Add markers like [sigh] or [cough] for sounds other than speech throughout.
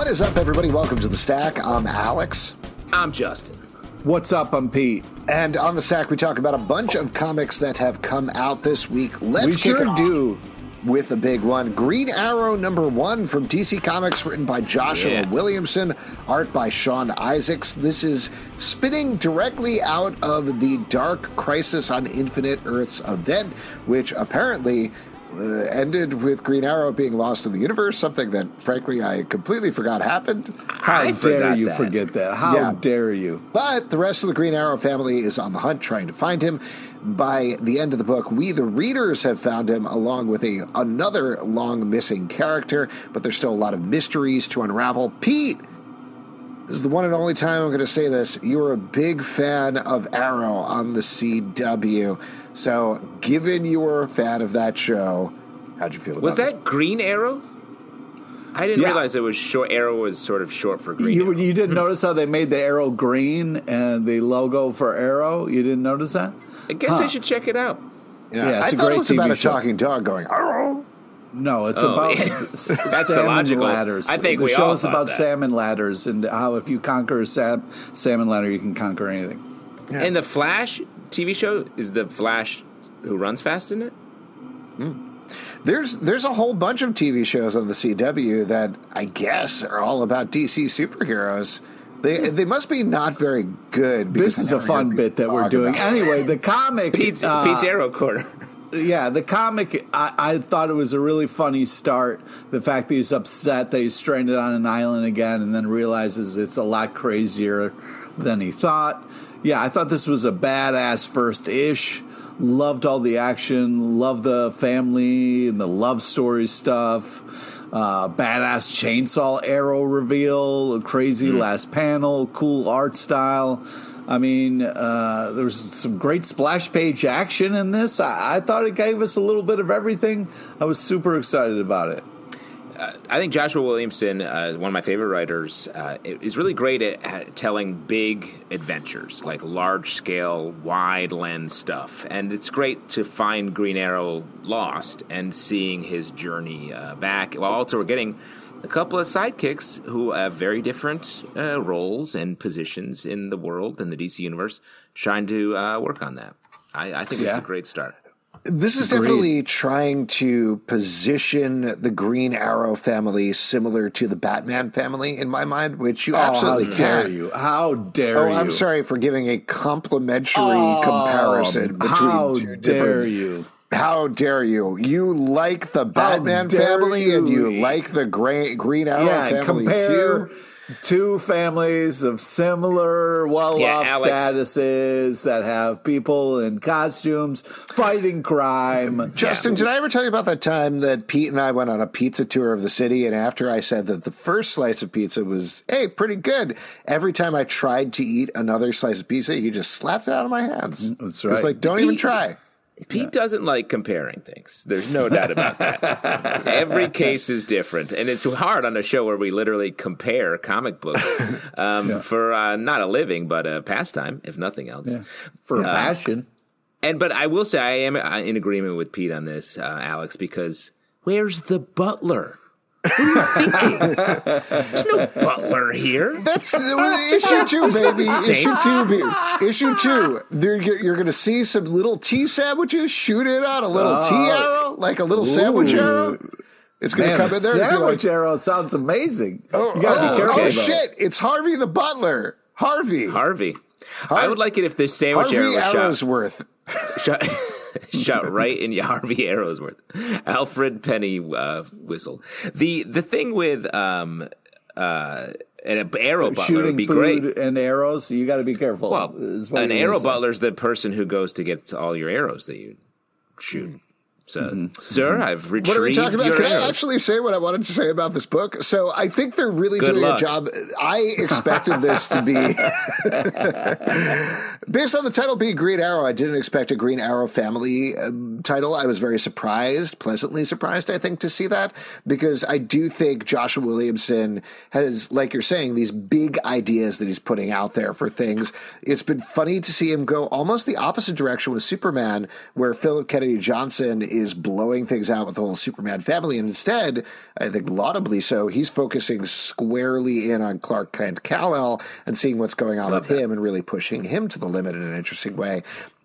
What is up, everybody? Welcome to the Stack. I'm Alex. I'm Justin. What's up? I'm Pete. And on the Stack, we talk about a bunch of comics that have come out this week. Let's we kick sure it off do. with a big one. Green Arrow number one from DC Comics, written by Joshua Yeah. Williamson, art by Sean Izaakse. This is spinning directly out of the Dark Crisis on Infinite Earths event, which apparently. Uh, ended with Green Arrow being lost in the universe, something that, frankly, I completely forgot happened. How I dare you that. forget that? How Yeah. dare you? But the rest of the Green Arrow family is on the hunt trying to find him. By the end of the book, we the readers have found him along with a another long missing character, but there's still a lot of mysteries to unravel. Pete, this is the one and only time I'm going to say this. You're a big fan of Arrow on the CW. So, given you were a fan of that show, how'd you feel about Was this? that Green Arrow? I didn't Yeah. realize it was short. Arrow was sort of short for Green You, Arrow. you didn't [laughs] notice how they made the arrow green and the logo for Arrow? You didn't notice that? I guess I should check it out. Yeah, Yeah, it's I a thought great it was TV about a talking dog going, Arrow. No, it's Oh, about [laughs] yeah. s- the salmon logical- ladders. I think the we show all is about that. salmon ladders and how if you conquer a sam- salmon ladder, you can conquer anything. And the Flash TV show is the Flash who runs fast in it. There's there's a whole bunch of TV shows on the CW that I guess are all about DC superheroes. They they must be not very good. This is a fun bit that we're doing. about. Anyway, the [laughs] comic. Pete's, uh, Pete's Arrow Corner. Yeah, the comic, I, I thought it was a really funny start. The fact that he's upset that he's stranded on an island again and then realizes it's a lot crazier than he thought. Yeah, I thought this was a badass first ish. Loved all the action, loved the family and the love story stuff. Uh, badass chainsaw arrow reveal, crazy last panel, cool art style. I mean, uh, there was some great splash page action in this. I, I thought it gave us a little bit of everything. I was super excited about it. I think Joshua Williamson, uh, one of my favorite writers, uh, is really great at, at telling big adventures, like large scale, wide lens stuff. And it's great to find Green Arrow lost and seeing his journey uh, back. While also we're getting a couple of sidekicks who have very different uh, roles and positions in the world and the DC universe, trying to uh, work on that. I, I think it's a great start. This is definitely trying to position the Green Arrow family similar to the Batman family in my mind, which you Oh, how absolutely dare can. you? How dare Oh, you? I'm sorry for giving a complimentary Oh, comparison between How two dare different you? How dare you? You like the Batman dare family and you you. like the Gra- Green Arrow Yeah, family compare too? two families of similar well-off Yeah, statuses that have people in costumes fighting crime. Justin, did I ever tell you about that time that Pete and I went on a pizza tour of the city? And after I said that the first slice of pizza was, hey, pretty good, every time I tried to eat another slice of pizza, he just slapped it out of my hands. That's It was right. like, don't even try. Pete doesn't like comparing things. There's no doubt about that. [laughs] Every case is different, and it's hard on a show where we literally compare comic books [laughs] um, for uh, not a living, but a pastime, if nothing else. For passion. And but I will say I am uh, in agreement with Pete on this, uh, Alex, because where's the butler? What are you thinking? There's no butler here. That's issue two, baby. same. Issue two, baby. Issue two. There, you're, you're going to see some little tea sandwiches shoot it out, a little tea oh. arrow, like a little sandwich arrow. It's going to come in there. sandwich like, arrow sounds amazing. oh, you gotta oh, be careful. oh, though. shit! It's Harvey the butler. Harvey. Harvey. I would like it if this sandwich Harvey arrow was shot, Arrowsworth. shot, [laughs] [laughs] shot right in your Harvey Arrowsworth. Alfred Penny uh, whistle. The the thing with um uh an arrow butler Shooting would be great. and arrows, you got to be careful. Well, an arrow butler is the person who goes to get all your arrows that you shoot. So, Mm-hmm. sir, I've retrieved What are we talking about? Can. I actually say what I wanted to say about this book? So I think they're really Good doing luck. a job. I expected this to be [laughs] based on the title being Green Arrow. I didn't expect a Green Arrow family um, title. I was very surprised, pleasantly surprised, I think, to see that because I do think Joshua Williamson has, like you're saying, these big ideas that he's putting out there for things. It's been funny to see him go almost the opposite direction with Superman, where Phillip Kennedy Johnson is blowing things out with the whole Superman family. And instead, I think laudably so, he's focusing squarely in on Clark Kent Kal-El and seeing what's going on with him and really pushing him to the limit in an interesting way.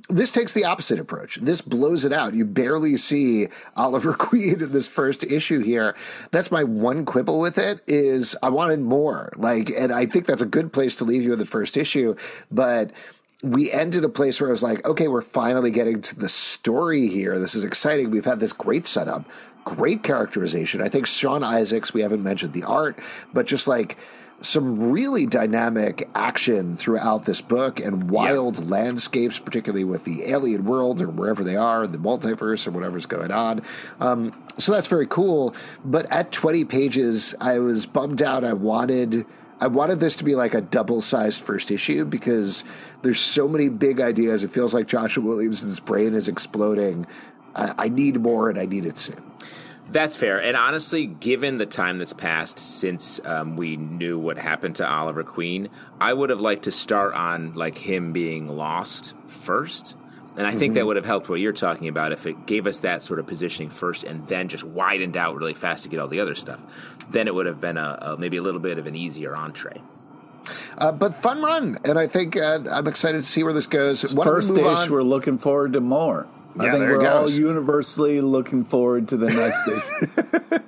This takes the opposite approach. This blows it out. You barely see Oliver [laughs] Queen in this first issue here. That's my one quibble with it is I wanted more. Like, and I think that's a good place to leave you in the first issue, but we ended a place where I was like, okay, we're finally getting to the story here. This is exciting. We've had this great setup, great characterization. I think Sean Izaakse, we haven't mentioned the art, but just like some really dynamic action throughout this book and wild landscapes, particularly with the alien worlds or wherever they are, the multiverse or whatever's going on. Um, so that's very cool. But at 20 pages, I was bummed out. I wanted. I wanted this to be like a double sized first issue because there's so many big ideas. It feels like Joshua Williamson's brain is exploding. I, I need more and I need it soon. That's fair. And honestly, given the time that's passed since um, we knew what happened to Oliver Queen, I would have liked to start on like him being lost first. And I think that would have helped what you're talking about if it gave us that sort of positioning first and then just widened out really fast to get all the other stuff. Then it would have been a, a maybe a little bit of an easier entree. Uh, but fun run, and I think uh, I'm excited to see where this goes. Why First move ish, on? we're looking forward to more. I Yeah, think we're all universally looking forward to the next issue. [laughs]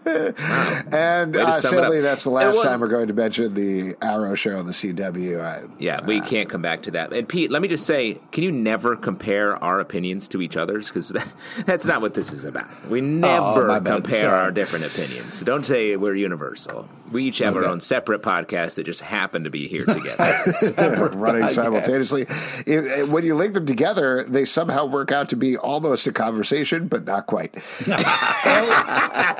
And Way uh, sadly, that's the last wasn't- time we're going to mention the Arrow show on the CW. I, Yeah, we can't come back to that. And Pete, let me just say, can you never compare our opinions to each other's? Because that, [laughs] that's not what this is about. We never Oh, my bad. compare our different opinions. Don't say we're universal. We each have our own separate podcasts that just happen to be here [laughs] together. [laughs] running [laughs] simultaneously. If- if- when you link them together, they somehow work out to be almost a conversation, but not quite.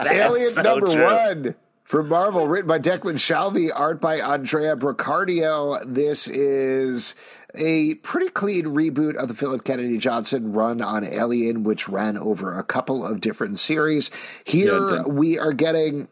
Alien so number true. one from Marvel, written by Declan Shalvey, art by Andrea Broccardo. This is a pretty clean reboot of the Phillip Kennedy Johnson run on Alien, which ran over a couple of different series. Here Yeah, we are getting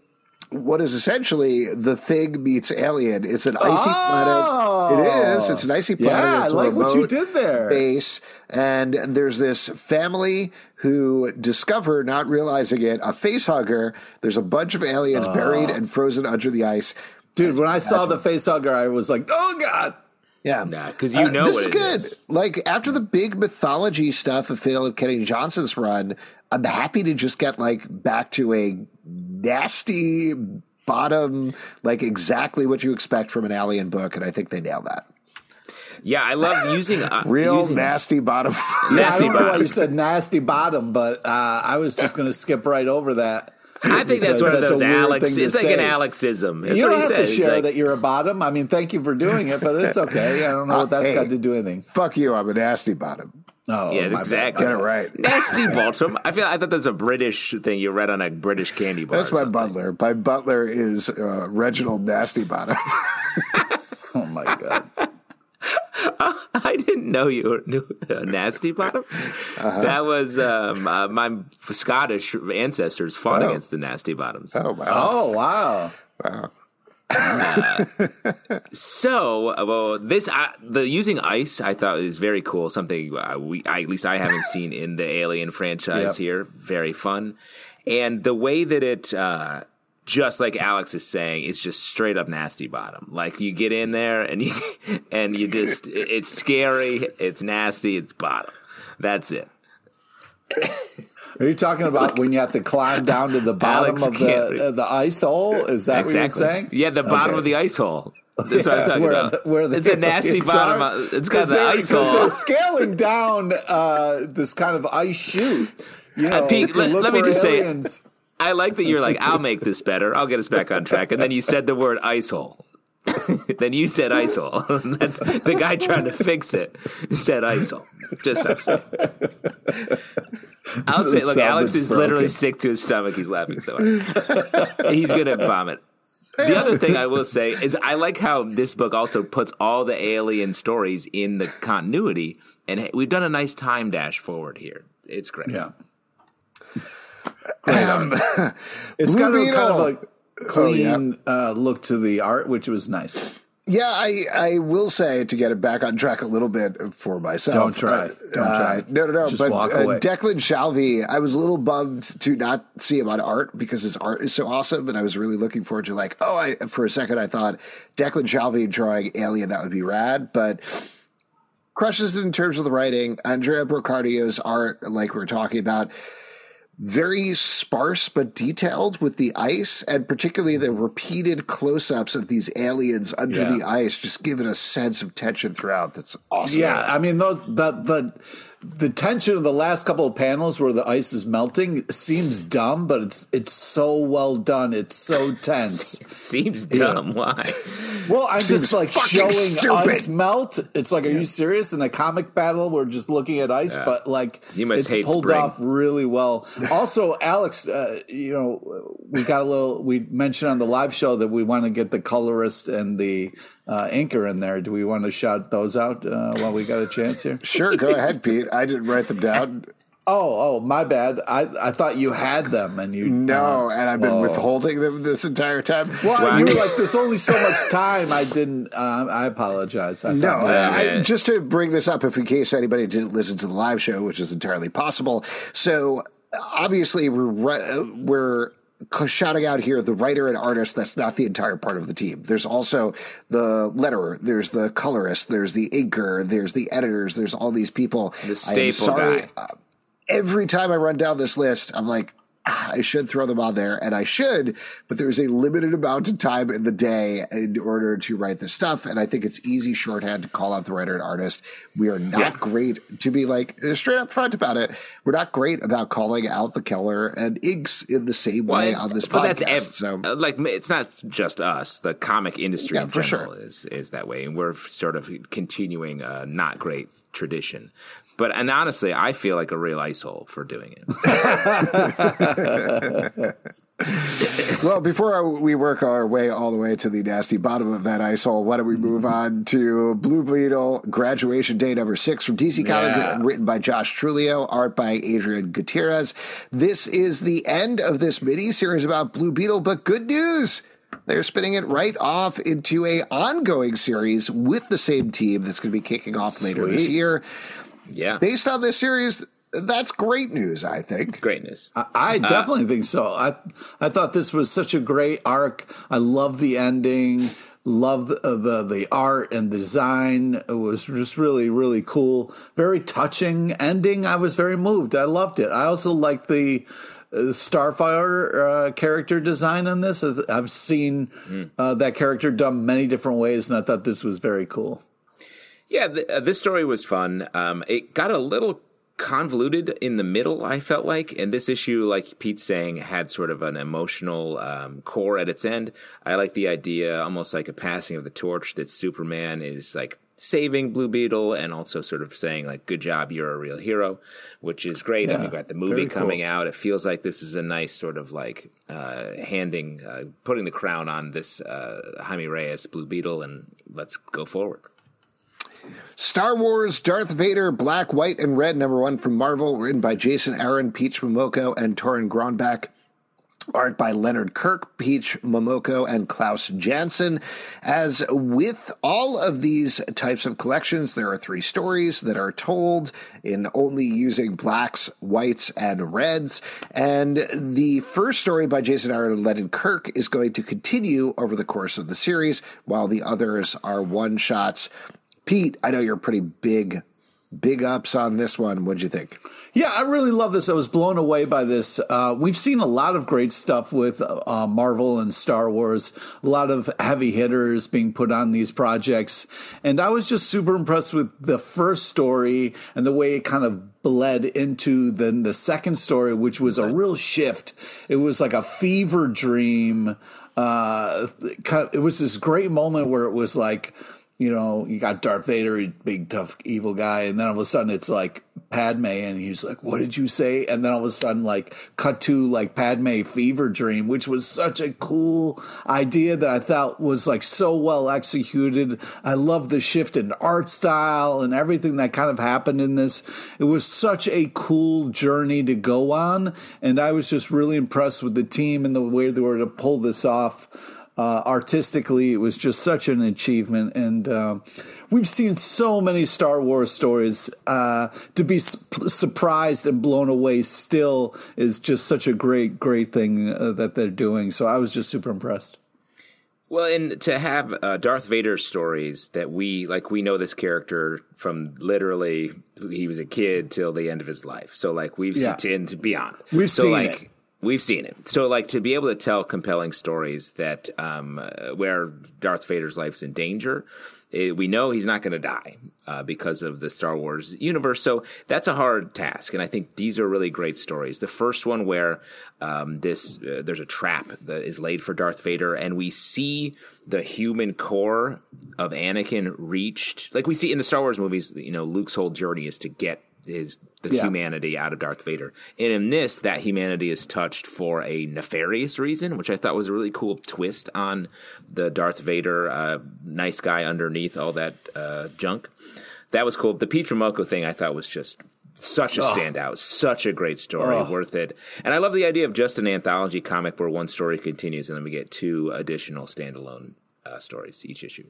what is essentially the thing meets alien. It's an icy Oh! planet. It is. It's an icy planet. Yeah, I It's a like what you did there. Base, and there's this family who discover, not realizing it, a face hugger. There's a bunch of aliens buried uh. and frozen under the ice. Dude, when I saw the face hugger, I was like, oh, God. Yeah, Nah, 'cause you uh, know this what is it good. is. Like after the big mythology stuff of Phillip Kennedy Johnson's run, I'm happy to just get like back to a nasty bottom, like exactly what you expect from an alien book, and I think they nailed that. yeah, I love [laughs] using uh, Real using, nasty bottom. Nasty I don't know why you said nasty bottom, but uh, I was just going to skip right over that. I think that's one of that's a those weird Alex. It's like an. Alexism. That's you what don't he have says. to He's share like, that you're a bottom. I mean, thank you for doing it, but it's okay. I don't know what that's Uh, hey. got to do anything. Fuck you, I'm a nasty bottom. Oh, Yeah, exactly. Get it right. Nasty [laughs] bottom. I feel. I thought that's a British thing you read on a British candy bar. That's or my butler. My butler is uh, Reginald Nasty Bottom. [laughs] Oh my god. [laughs] I didn't know you were knew a [laughs] nasty bottom. [laughs] Uh-huh. That was um, uh, my Scottish ancestors fought Oh. against the nasty bottoms. oh wow! Oh wow. wow. So, uh, well, this uh, the using ice I thought is very cool. Something uh, we, I, at least I haven't seen in the Alien franchise Yep. here. Very fun, and the way that it uh, just like Alex is saying, it's just straight up nasty bottom. Like you get in there and you [laughs] and you just it's scary, it's nasty, it's bottom. That's it. Are you talking about when you have to climb down to the [laughs] bottom Alex of the uh, the ice hole? Is that exactly. what you're saying? Yeah, the bottom Okay. of the ice hole. That's what I'm [laughs] talking where about. the- where the it's a nasty bottom. are. It's got the ice hole. They're scaling down uh, this kind of ice chute. You know, Pete, to let- let me just say- aliens. I like that you're like, I'll make this better. I'll get us back on track. And then you said the word ice hole. [laughs] then you said ice hole. [laughs] That's the guy trying to fix it said ice hole. Just upset. [laughs] I'll say, look, Alex is literally sick to his stomach. He's laughing so hard. He's gonna vomit. The other thing I will say is I like how this book also puts all the alien stories in the continuity, and we've done a nice time dash forward here. It's great. Yeah. Great art. [laughs] it's got a kind of like clean uh, look to the art, which was nice. Yeah, I, I will say to get it back on track a little bit for myself. Don't try it. Don't uh, try it. No, no, no. Just but walk uh. Declan Shalvey, I was a little bummed to not see him on art because his art is so awesome, and I was really looking forward to like, oh, I for a second I thought Declan Shalvey drawing Alien that would be rad, but crushes it in terms of the writing. Andrea Broccardo's art, like we are talking about, very sparse but detailed with the ice, and particularly the repeated close-ups of these aliens under Yeah. the ice, just give it a sense of tension throughout. That's awesome. Yeah, I mean those the the the tension of the last couple of panels where the ice is melting seems dumb, but it's it's so well done. It's so [laughs] tense. It seems dumb. Why? Well, I'm Seems just like showing stupid. ice melt. It's like, are you serious? In a comic battle, we're just looking at ice, but like You must it's pulled spring. off really well. [laughs] Also, Alex, uh, you know, we got a little. We mentioned on the live show that we want to get the colorist and the uh, inker in there. Do we want to shout those out uh, while we got a chance here? [laughs] Sure, go ahead, Pete. I didn't write them down. Oh, oh, my bad. I I thought you had them, and you No, uh, and I've been withholding them this entire time. Well, you were like, "There's only so much time." I didn't. Uh, I apologize. I No, I, I- just to bring this up, if in case anybody didn't listen to the live show, which is entirely possible. So obviously, we're we're shouting out here the writer and artist. That's not the entire part of the team. There's also the letterer. There's the colorist. There's the inker. There's the editors. There's all these people. The staple guy. uh, every time I run down this list, I'm like. "Ah, I should throw them on there, and I should, but there's a limited amount of time in the day in order to write this stuff. And I think it's easy shorthand to call out the writer and artist. We are not Yeah. great to be like straight up front about it. We're not great about calling out the Keller and Inks in the same way Well, on this but podcast. that's ev- so uh, like it's not just us. The comic industry Yeah, in for general sure. is is that way, and we're sort of continuing a not great tradition. But and honestly, I feel like a real ice hole for doing it. [laughs] [laughs] Well, before we work our way all the way to the nasty bottom of that ice hole, why don't we move on to Blue Beetle Graduation Day number six from DC Comics, Yeah. written by Josh Trujillo, art by Adrian Gutierrez. This is the end of this mini series about Blue Beetle, but good news. They're spinning it right off into a ongoing series with the same team that's going to be kicking off later this year. Yeah, Based on this series, that's great news, I think. greatness. I, I definitely think so. I I thought this was such a great arc. I love the ending. Love the, uh, the the art and design. It was just really really cool. Very touching ending. I was very moved. I loved it. I also liked the. uh, Starfire uh, character design on this. I've- I've seen uh, that character done many different ways, and I thought this was very cool. Yeah, th- uh, this story was fun. Um, it got a little convoluted in the middle, I felt like. And this issue, like Pete's saying, had sort of an emotional um, core at its end. I like the idea, almost like a passing of the torch, that Superman is like saving Blue Beetle and also sort of saying like good job you're a real hero which is great and Yeah, we've got the movie very cool. coming out it feels like this is a nice sort of like uh, handing uh, putting the crown on this uh, Jaime Reyes Blue Beetle and let's go forward Star Wars Darth Vader Black, White, and Red, number one from Marvel, written by Jason Aaron, Peach Momoko, and Torunn Grønbekk. Art by Leonard Kirk, Peach Momoko, and Klaus Janson. As with all of these types of collections, there are three stories that are told in only using blacks, whites, and reds. And the first story by Jason Aaron and Leonard Kirk is going to continue over the course of the series, while the others are one shots. Pete, I know you're pretty big big ups on this one. What'd you think? Yeah, I really love this. I was blown away by this. Uh, we've seen a lot of great stuff with uh, Marvel and Star Wars, a lot of heavy hitters being put on these projects. And I was just super impressed with the first story and the way it kind of bled into then the second story, which was a real shift. It was like a fever dream. Uh, it was this great moment where it was like, you know, you got Darth Vader, big tough evil guy, and then all of a sudden it's like Padme, and he's like, "What did you say?" And then all of a sudden, like, cut to like Padme fever dream, which was such a cool idea that I thought was like so well executed. I love the shift in art style and everything that kind of happened in this. It was such a cool journey to go on, and I was just really impressed with the team and the way they were to pull this off uh, artistically, it was just such an achievement, and uh, we've seen so many Star Wars stories. Uh, to be su- surprised and blown away still is just such a great, great thing uh, that they're doing. So I was just super impressed. Well, and to have uh, Darth Vader stories that we like, we know this character from literally he was a kid till the end of his life. So like we've yeah. seen to beyond. We've so, seen like, it We've seen it. So, like, to be able to tell compelling stories that um, uh, where Darth Vader's life's in danger, it, we know he's not going to die uh, because of the Star Wars universe. So that's a hard task, and I think these are really great stories. The first one where um, this uh, there's a trap that is laid for Darth Vader, and we see the human core of Anakin reached, like we see in the Star Wars movies. You know, Luke's whole journey is to get his the yeah. humanity out of Darth Vader. And in this, that humanity is touched for a nefarious reason, which I thought was a really cool twist on the Darth Vader uh, nice guy underneath all that uh, junk. That was cool. The Peach Momoko thing I thought was just such a standout, such a great story, worth it. And I love the idea of just an anthology comic where one story continues and then we get two additional standalone uh, stories each issue.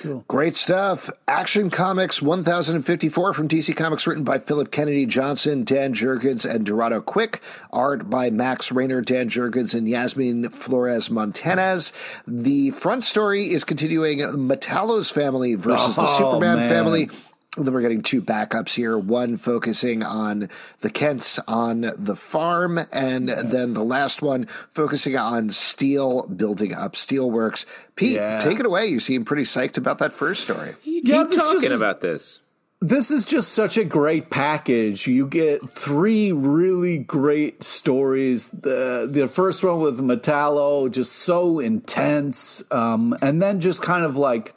Cool. Great stuff. Action Comics 1054 from DC Comics, written by Phillip Kennedy Johnson, Dan Jurgens, and Dorado Quick. Art by Max Raynor, Dan Jurgens, and Yasmin Flores Montanez. The front story is continuing Metallo's family versus oh, the Superman man. family then we're getting two backups here one focusing on the Kents on the farm, and then the last one focusing on steel, building up steelworks. Pete, yeah. take it away. You seem pretty psyched about that first story. You keep yeah, talking just, about this. This is just such a great package. You get three really great stories. The the first one with Metallo, just so intense, um, and then just kind of like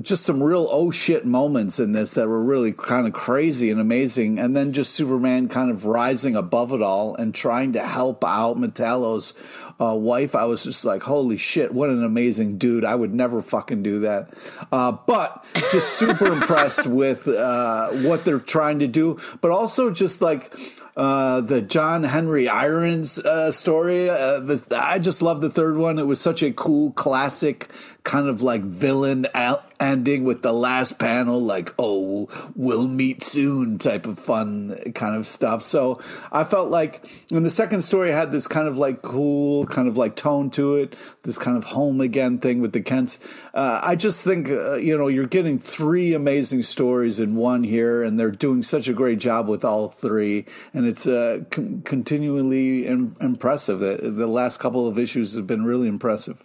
just some real oh shit moments in this that were really kind of crazy and amazing. And then just Superman kind of rising above it all and trying to help out Metallo's uh, wife, I was just like, holy shit, what an amazing dude. I would never fucking do that. Uh, but just super [laughs] impressed with uh, what they're trying to do, but also just like uh, the John Henry Irons uh, story. Uh, the, I just love the third one. It was such a cool classic kind of like villain al- ending with the last panel, like "Oh, we'll meet soon" type of fun kind of stuff. So I felt like, and the second story had this kind of like cool, kind of like tone to it, this kind of home again thing with the Kents. Uh, I just think uh, you know you're getting three amazing stories in one here, and they're doing such a great job with all three, and it's uh, con- continually Im- impressive. The, the last couple of issues have been really impressive.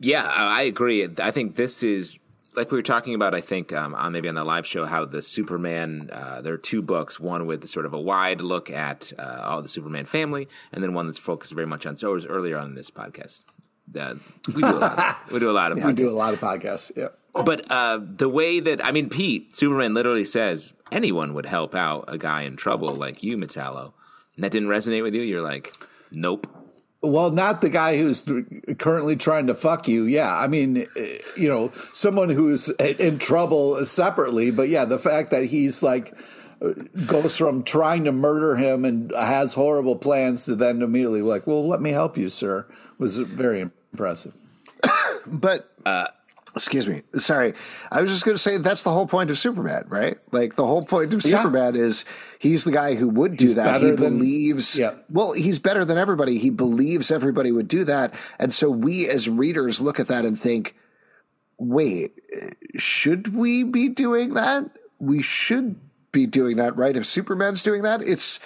Yeah, I agree. I think this is like we were talking about. I think um, on maybe on the live show how the Superman. Uh, there are two books. One with sort of a wide look at uh, all the Superman family, and then one that's focused very much on. So it was earlier on in this podcast. Uh, we do a lot. we do a lot of. [laughs] we do a lot of podcasts. Yeah. But uh, the way that I mean, Pete Superman literally says anyone would help out a guy in trouble like you, Metallo. And that didn't resonate with you. You're like, nope. Well, not the guy who's currently trying to fuck you. Yeah, I mean, eh, you know, someone who's in trouble separately. But yeah, the fact that he's like goes from trying to murder him and has horrible plans to then immediately like, well, let me help you, sir, was very impressive. but uh, excuse me, sorry, I was just going to say that's the whole point of Superman, right? Like the whole point of Yeah. Superman is he's the guy who would do He's that. He than- believes. Yeah. Well, he's better than everybody. He believes everybody would do that, and so we as readers look at that and think, wait, should we be doing that? We should be doing that, right? If Superman's doing that, it's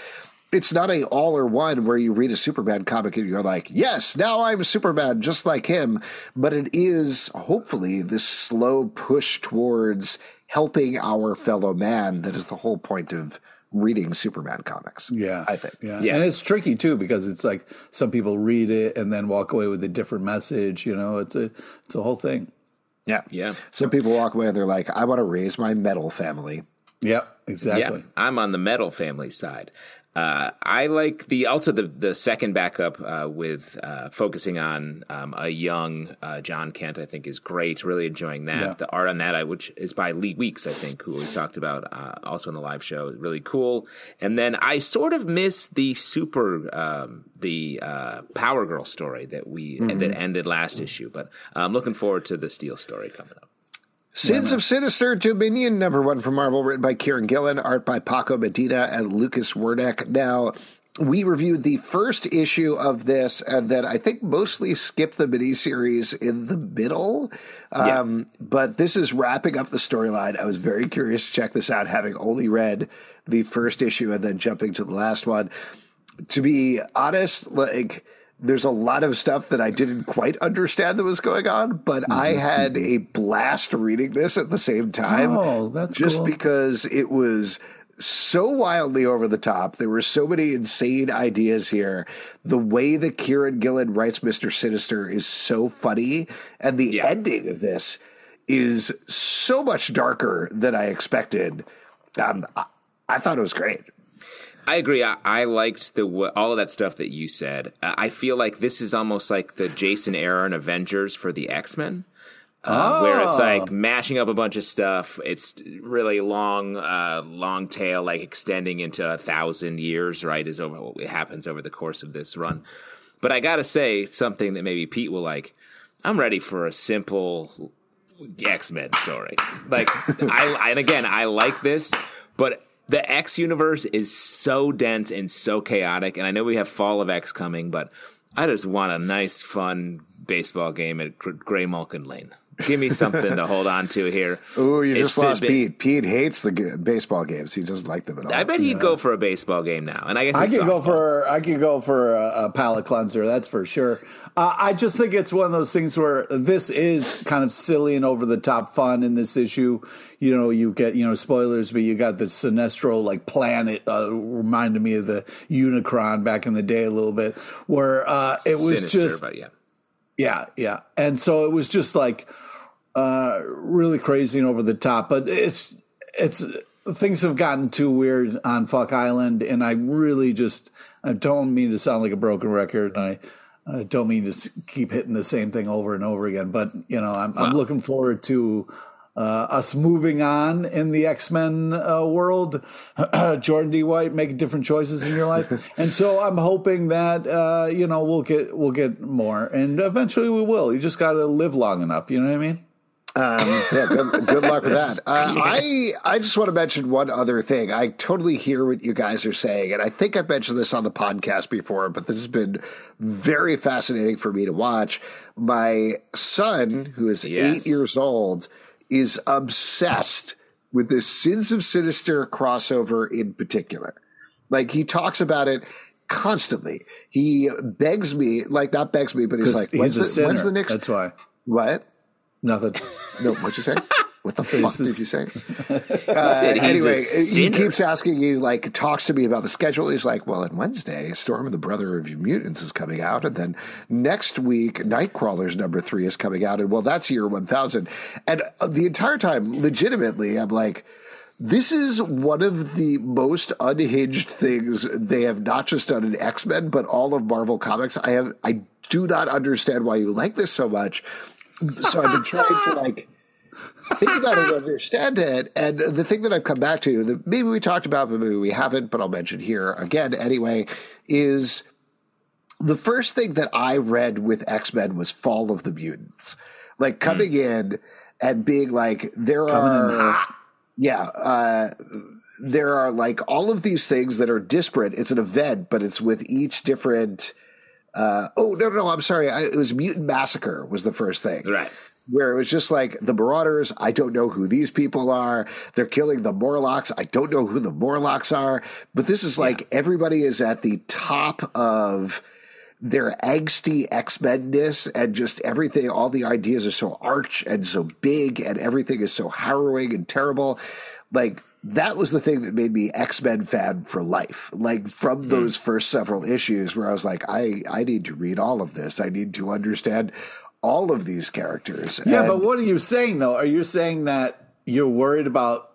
it's not a all or one where you read a Superman comic and you're like, yes, now I'm Superman just like him. But it is hopefully this slow push towards helping our fellow man that is the whole point of reading Superman comics. Yeah, I think. Yeah. Yeah. and it's tricky too because it's like some people read it and then walk away with a different message. You know, it's a it's a whole thing. Yeah. Yeah. Some people walk away and they're like, I want to raise my metal family. Yep, exactly. Yeah, I'm on the metal family side. Uh, I like the also the the second backup uh, with uh, focusing on um, a young uh, John Kent. I think is great. Really enjoying that. Yeah. The art on that, I, which is by Lee Weeks, I think, who we talked about uh, also in the live show, is really cool. And then I sort of miss the super um, the uh, Power Girl story that we that ended last issue. But I'm looking forward to the Steel story coming up. Sins of Sinister Dominion, number one from Marvel, written by Kieron Gillen, art by Paco Medina and Lucas Werneck. Now, we reviewed the first issue of this, and then I think mostly skipped the miniseries in the middle. Um, But this is wrapping up the storyline. I was very curious to check this out, having only read the first issue and then jumping to the last one. To be honest, like there's a lot of stuff that I didn't quite understand that was going on, but Mm-hmm. I had a blast reading this at the same time. Oh, that's just cool. because it was so wildly over the top. There were so many insane ideas here. The way that Kieron Gillen writes Mr. Sinister is so funny, and the Yeah. ending of this is so much darker than I expected. Um, I, I thought it was great. I agree. I, I liked the all of that stuff that you said. Uh, I feel like this is almost like the Jason Aaron Avengers for the X Men. Uh, Where it's like mashing up a bunch of stuff. It's really long, uh, long tail, like extending into a thousand years. Right, is over what happens over the course of this run. But I gotta say something that maybe Pete will like. I'm ready for a simple X Men story. Like I and again, I like this, but the X universe is so dense and so chaotic. And I know we have Fall of X coming, but I just want a nice, fun baseball game at Graymalkin Lane. Give me something to hold on to here. Oh, you It's just lost been- Pete. Pete hates the g- baseball games. He doesn't like them at all. I bet he'd go for a baseball game now. And I guess I could go for I could go for a, a palate cleanser. That's for sure. Uh, I just think it's one of those things where this is kind of silly and over the top fun in this issue. You know, you get you know spoilers, but you got the Sinestro like planet uh, reminded me of the Unicron back in the day a little bit, where uh, it was Sinister, just yeah. yeah, yeah. And so it was just like uh really crazy and over the top. But it's it's things have gotten too weird on Fuck Island and I really just I don't mean to sound like a broken record and I I don't mean to keep hitting the same thing over and over again, but you know, I'm, I'm looking forward to uh, us moving on in the X Men uh, world. [clears throat] Jordan D. White making different choices in your life, [laughs] and so I'm hoping that uh, you know we'll get we'll get more, and eventually we will. You just got to live long enough. You know what I mean? Um, yeah, good, good luck with that. Uh, I I just want to mention one other thing. I totally hear what you guys are saying, and I think I've mentioned this on the podcast before, but this has been very fascinating for me to watch. My son, who is Yes. eight years old, is obsessed with this Sins of Sinister crossover in particular. Like he talks about it constantly. He begs me, like not begs me, but he's like, when's, he's a the, when's the next? That's why. What? Nothing. No, what'd you say? What the [laughs] fuck did you say? [laughs] Said he's a anyway, he keeps asking. He like talks to me about the schedule. He's like, "Well, on Wednesday, Storm and the Brotherhood of Mutants is coming out, and then next week, Nightcrawler's number three is coming out, and well, that's year one thousand. And uh, the entire time, legitimately, I'm like. This is one of the most unhinged things they have not just done in X Men, but all of Marvel Comics. I have, I do not understand why you like this so much. So I've been trying to like think about it, understand it. And the thing that I've come back to, that maybe we talked about, but maybe we haven't, but I'll mention here again anyway, is the first thing that I read with X Men was Fall of the Mutants. Like coming in and being like, there are. Yeah. Uh, there are like all of these things that are disparate. It's an event, but it's with each different. Uh, oh no, no, no! I'm sorry. I, it was Mutant Massacre was the first thing, Right. where it was just like the Marauders. I don't know who these people are. They're killing the Morlocks. I don't know who the Morlocks are. But this is like everybody is at the top of their angsty X Men-ness and just everything. All the ideas are so arch and so big, and everything is so harrowing and terrible. Like that was the thing that made me X Men fan for life. Like from hmm. those first several issues, where I was like, I I need to read all of this. I need to understand all of these characters. Yeah, And- but what are you saying though? Are you saying that you're worried about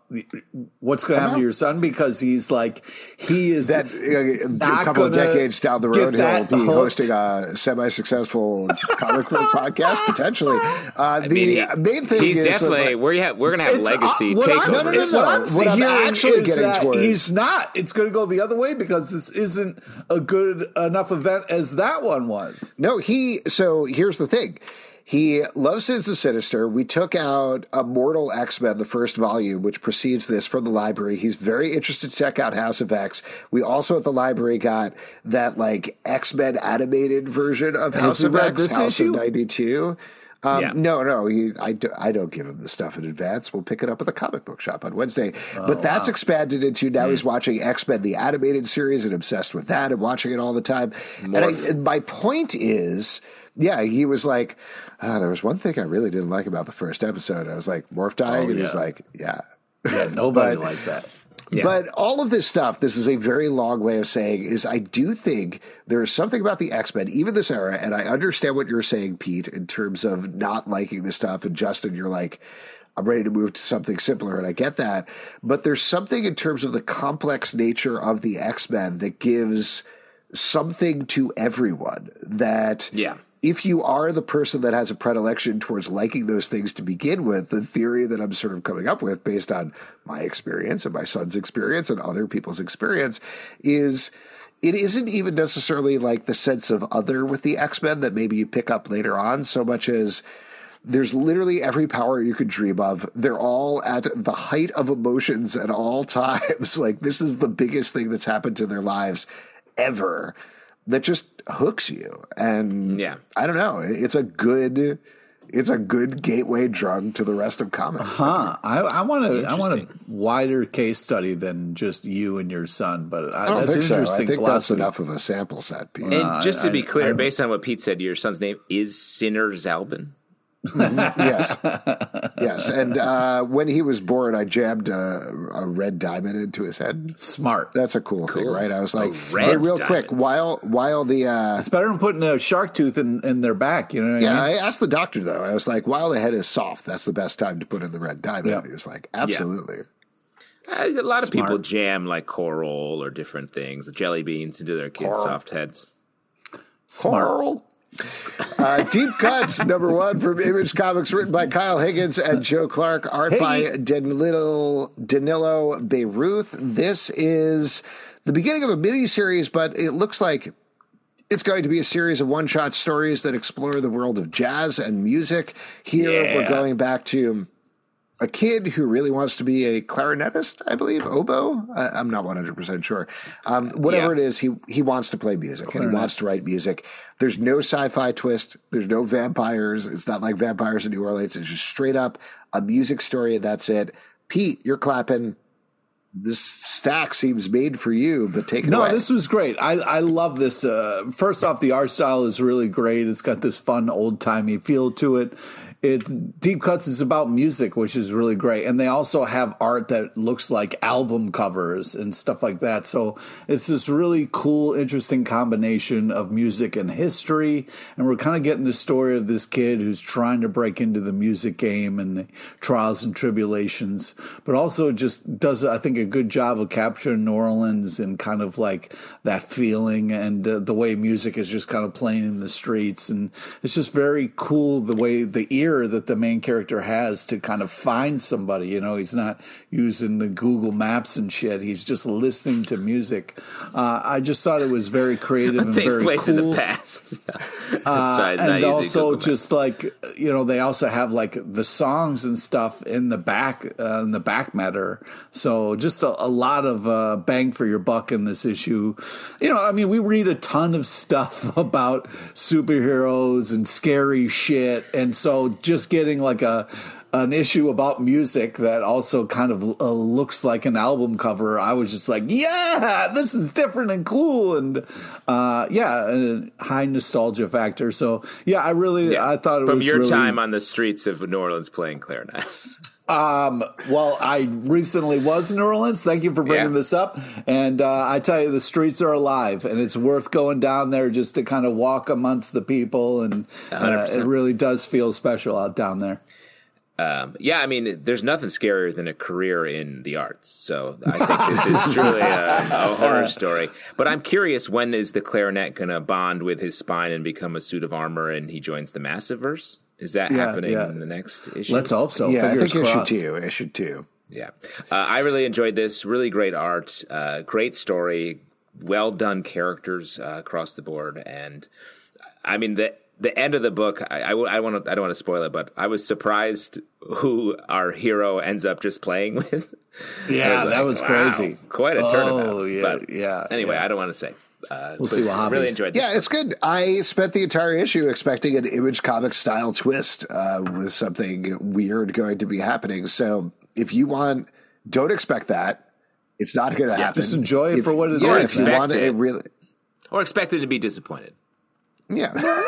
what's going to happen to your son because he's like he is that uh, a couple of decades down the road, he'll be hooked? hosting a semi-successful comic book podcast potentially. [laughs] Uh, the mean, he- main thing he's is definitely like, we're we're gonna have It's, legacy uh, what I'm- takeover. no, no, no, no. What I'm, What I'm actually getting towards- he's not. It's going to go the other way because this isn't a good enough event as that one was. No, he. So here's the thing. He loves Sins of Sinister. We took out Immortal X Men, the first volume, which precedes this from the library. He's very interested to check out House of X. We also at the library got that like X Men animated version of House of X, this House issue? of ninety two. Um, Yeah. No, no, he, I, do, I don't give him the stuff in advance. We'll pick it up at the comic book shop on Wednesday. but that's expanded into now he's watching X Men, the animated series, and obsessed with that and watching it all the time. And, I, and my point is, yeah, he was like, ah, there was one thing I really didn't like about the first episode. I was like, Morph dying, and he's yeah. like, yeah. Yeah, nobody But- like that. Yeah. But all of this stuff, this is a very long way of saying, is I do think there is something about the X Men, even this era, and I understand what you're saying, Pete, in terms of not liking this stuff. And Justin, you're like, I'm ready to move to something simpler, and I get that. But there's something in terms of the complex nature of the X Men that gives something to everyone that Yeah. If you are the person that has a predilection towards liking those things to begin with, the theory that I'm sort of coming up with based on my experience and my son's experience and other people's experience is it isn't even necessarily like the sense of other with the X Men that maybe you pick up later on, so much as there's literally every power you could dream of. They're all at the height of emotions at all [laughs] times. like this is the biggest thing that's happened to their lives ever that just hooks you. And Yeah. I don't know. It's a good it's a good gateway drug to the rest of comics. Huh? I, I want to. I want a wider case study than just you and your son. But I, I don't that's think so. I interesting think that's enough of a sample set, Pete. and just to I- be clear, I- based on what Pete said, your son's name is Sinner Zalbin. Yes, [laughs] yes. And uh, when he was born, I jabbed a, a red diamond into his head. Smart. That's a cool, thing, right? I was like, red hey, real quick, while while the uh, It's better than putting a shark tooth in, in their back. You know what yeah, I mean? I asked the doctor though. I was like, while the head is soft, that's the best time to put in the red diamond. Yeah. He was like, absolutely. Uh, a lot of people jam like coral or different things, jelly beans into their kids' Coral. soft heads. Smart. Coral. Uh, Deep Cuts, number one from Image Comics, written by Kyle Higgins and Joe Clark, art Hey. by Danilo, Danilo Beyruth. This is the beginning of a mini series, but it looks like it's going to be a series of one shot stories that explore the world of jazz and music. Here, we're going back to a kid who really wants to be a clarinetist, I believe, oboe. I, I'm not 100% sure. Um, whatever Yeah. it is, he, he wants to play music and he wants to write music. There's no sci fi twist. There's no vampires. It's not like vampires in New Orleans. It's just straight up a music story and that's it. Pete, you're clapping. This stack seems made for you, but take it No, away. this was great. I, I love this. Uh, first off, the art style is really great. It's got this fun old timey feel to it. It Deep Cuts is about music, which is really great, and they also have art that looks like album covers and stuff like that. So it's this really cool, interesting combination of music and history, and we're kind of getting the story of this kid who's trying to break into the music game and the trials and tribulations, but also just does I think a good job of capturing New Orleans and kind of like that feeling and uh, the way music is just kind of playing in the streets, and it's just very cool the way the ear that the main character has to kind of find somebody. You know, he's not using the Google Maps and shit. He's just listening to music. Uh, I just thought it was very creative and takes very place cool. in the past. [laughs] That's Uh, right. and also just like you know they also have like the songs and stuff in the back uh, in the back matter so just a, a lot of uh, bang for your buck in this issue you know i mean we read a ton of stuff [laughs] about superheroes and scary shit and so just getting like a an issue about music that also kind of uh, looks like an album cover. I was just like, yeah, this is different and cool, and uh, yeah, a high nostalgia factor. So yeah, I really, Yeah. I thought it was from was your really, time on the streets of New Orleans playing clarinet. [laughs] Um, well, I recently was in New Orleans. Thank you for bringing Yeah. this up. And uh, I tell you, the streets are alive, and it's worth going down there just to kind of walk amongst the people, and uh, it really does feel special out down there. Um, yeah, I mean, there's nothing scarier than a career in the arts. So I think this is truly a, a horror [laughs] story. But I'm curious, when is the clarinet going to bond with his spine and become a suit of armor, and he joins the Massiverse? Is that Yeah, happening yeah. in the next issue? Let's hope so. yeah, I Fingers think issue two. Issue two. Yeah, uh, I really enjoyed this. Really great art, uh, great story, well done characters uh, across the board, and I mean the the end of the book. I, I, want to I don't want to spoil it, but I was surprised who our hero ends up just playing with. [laughs] Yeah, I that like, was wow, crazy. Quite a turnabout. Oh, yeah, but yeah, Anyway, yeah. I don't want to say. Uh, We'll see what happens. Really enjoyed this. Yeah, it's good. I spent the entire issue expecting an image comic style twist uh, with something weird going to be happening. So if you want, don't expect that. It's not going to happen. just enjoy it If- for what it yeah, is, If you man. want it, it. really, or expected to be disappointed. yeah. [laughs]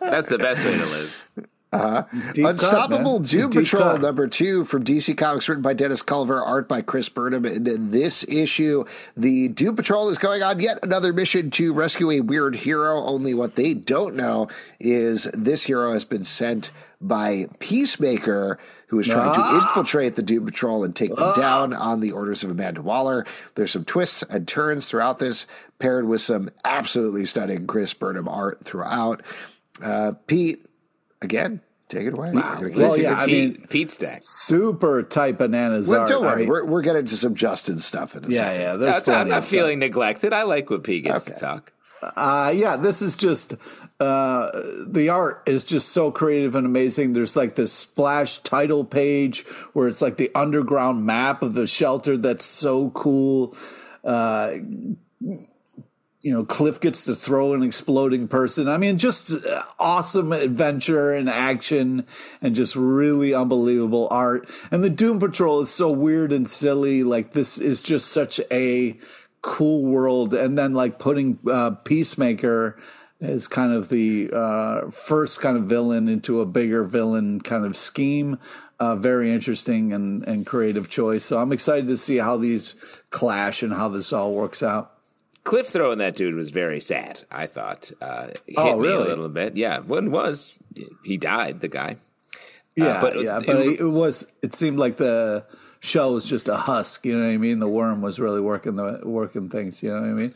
That's the best way to live. Uh-huh. Cut, Unstoppable a Doom Patrol cut. number two from DC Comics, written by Dennis Culver, art by Chris Burnham. And in this issue, the Doom Patrol is going on yet another mission to rescue a weird hero. Only what they don't know is this hero has been sent by Peacemaker, who is trying to ah. infiltrate the Doom Patrol and take them ah. down on the orders of Amanda Waller. There's some twists and turns throughout this, paired with some absolutely stunning Chris Burnham art throughout. Uh, Pete, again, take it away. Wow. Well, yeah, I Pete, mean- Pete stack. super tight bananas. Well, art. don't I worry, mean, we're, we're getting to some Justin stuff in a yeah, second. yeah. There's That's- I'm not of stuff. feeling neglected. I like when Pete gets Okay. to talk. Uh, yeah, this is just uh, the art is just so creative and amazing. There's like this splash title page where it's like the underground map of the shelter. That's so cool. Uh, you know, Cliff gets to throw an exploding person. I mean, just uh, awesome adventure and action and just really unbelievable art. And the Doom Patrol is so weird and silly. Like, this is just such a cool world. And then, like, putting uh, Peacemaker as kind of the uh, first kind of villain into a bigger villain kind of scheme. Uh, very interesting and, and creative choice. So I'm excited to see how these clash and how this all works out. Cliff throwing that dude was very sad. I thought uh, hit Oh, me a little bit. Yeah, one was he died. The guy. Yeah, but yeah, it- but it, was. It seemed like the show was just a husk. You know what I mean? The worm was really working the working things. You know what I mean?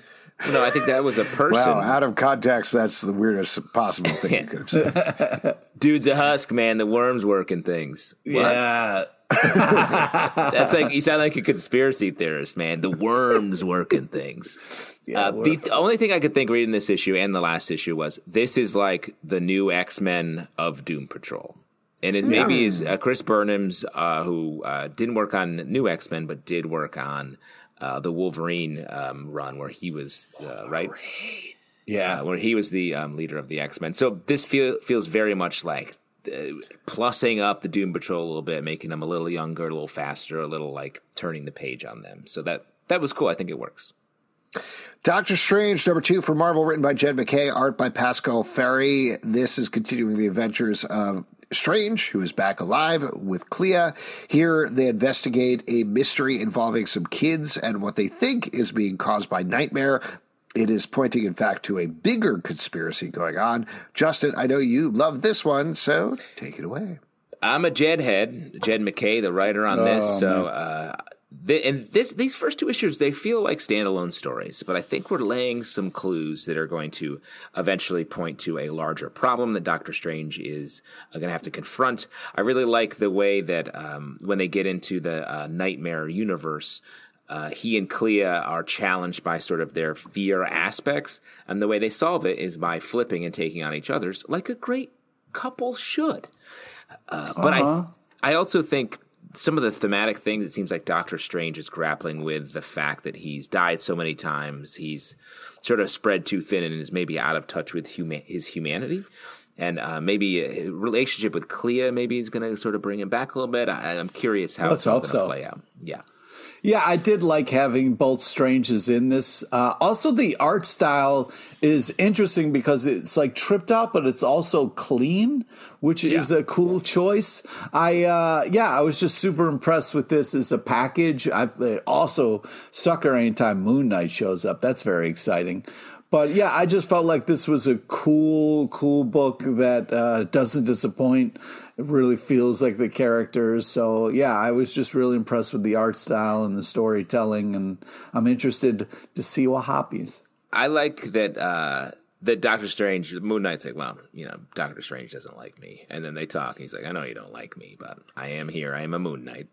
No, I think that was a person. Wow, out of context, that's the weirdest possible thing you could have said. [laughs] Dude's a husk, man. The worm's working things. What? Yeah. [laughs] That's like you sound like a conspiracy theorist, man. The worm's working things. Yeah, uh, the, the only thing I could think reading this issue and the last issue was this is like the new X Men of Doom Patrol. And it maybe is uh, Chris Burnham's, uh, who uh, didn't work on New X Men, but did work on uh, the Wolverine um, run where he was, uh, right? Yeah. where he was the um, leader of the X Men. So this feel, feels very much like uh, plussing up the Doom Patrol a little bit, making them a little younger, a little faster, a little like turning the page on them. So that that was cool. I think it works. Doctor Strange, number two for Marvel, written by Jed MacKay, art by Pasqual Ferry. This is continuing the adventures of Strange, who is back alive with Clea. Here, they investigate a mystery involving some kids and what they think is being caused by Nightmare. It is pointing, in fact, to a bigger conspiracy going on. Justin, I know you love this one, so take it away. I'm a Jed head, Jed MacKay, the writer on this. So, uh, th- and this these first two issues they feel like standalone stories, but I think we're laying some clues that are going to eventually point to a larger problem that Doctor Strange is uh, going to have to confront. I really like the way that um, when they get into the uh, nightmare universe. Uh, he and Clea are challenged by sort of their fear aspects, and the way they solve it is by flipping and taking on each other's, like a great couple should. Uh, but I, I also think some of the thematic things. It seems like Doctor Strange is grappling with the fact that he's died so many times. He's sort of spread too thin and is maybe out of touch with huma- his humanity. And uh, maybe a relationship with Clea maybe is going to sort of bring him back a little bit. I, I'm curious how Let's it's going to so. play out. Yeah. Yeah, I did like having both Stranges in this. Uh, also, the art style is interesting because it's like tripped out, but it's also clean, which is a cool choice. I uh, yeah, I was just super impressed with this as a package. I've also sucker anytime Moon Knight shows up. That's very exciting. But yeah, I just felt like this was a cool, cool book that uh, doesn't disappoint. It really feels like the characters. So yeah, I was just really impressed with the art style and the storytelling, and I'm interested to see what happens. I like that uh that Doctor Strange Moon Knight's like, well, you know, Doctor Strange doesn't like me. And then they talk. He's like, I know you don't like me, but I am here. I am a Moon Knight.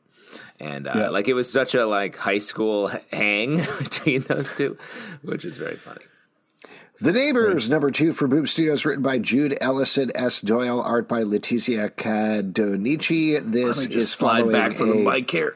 And uh, Yeah. like it was such a like high school [laughs] hang [laughs] between those two, which is very funny. The Neighbors, number two for Boom Studios, written by Jude Ellison S. Doyle, art by Letizia Cadonici. This is following a, here.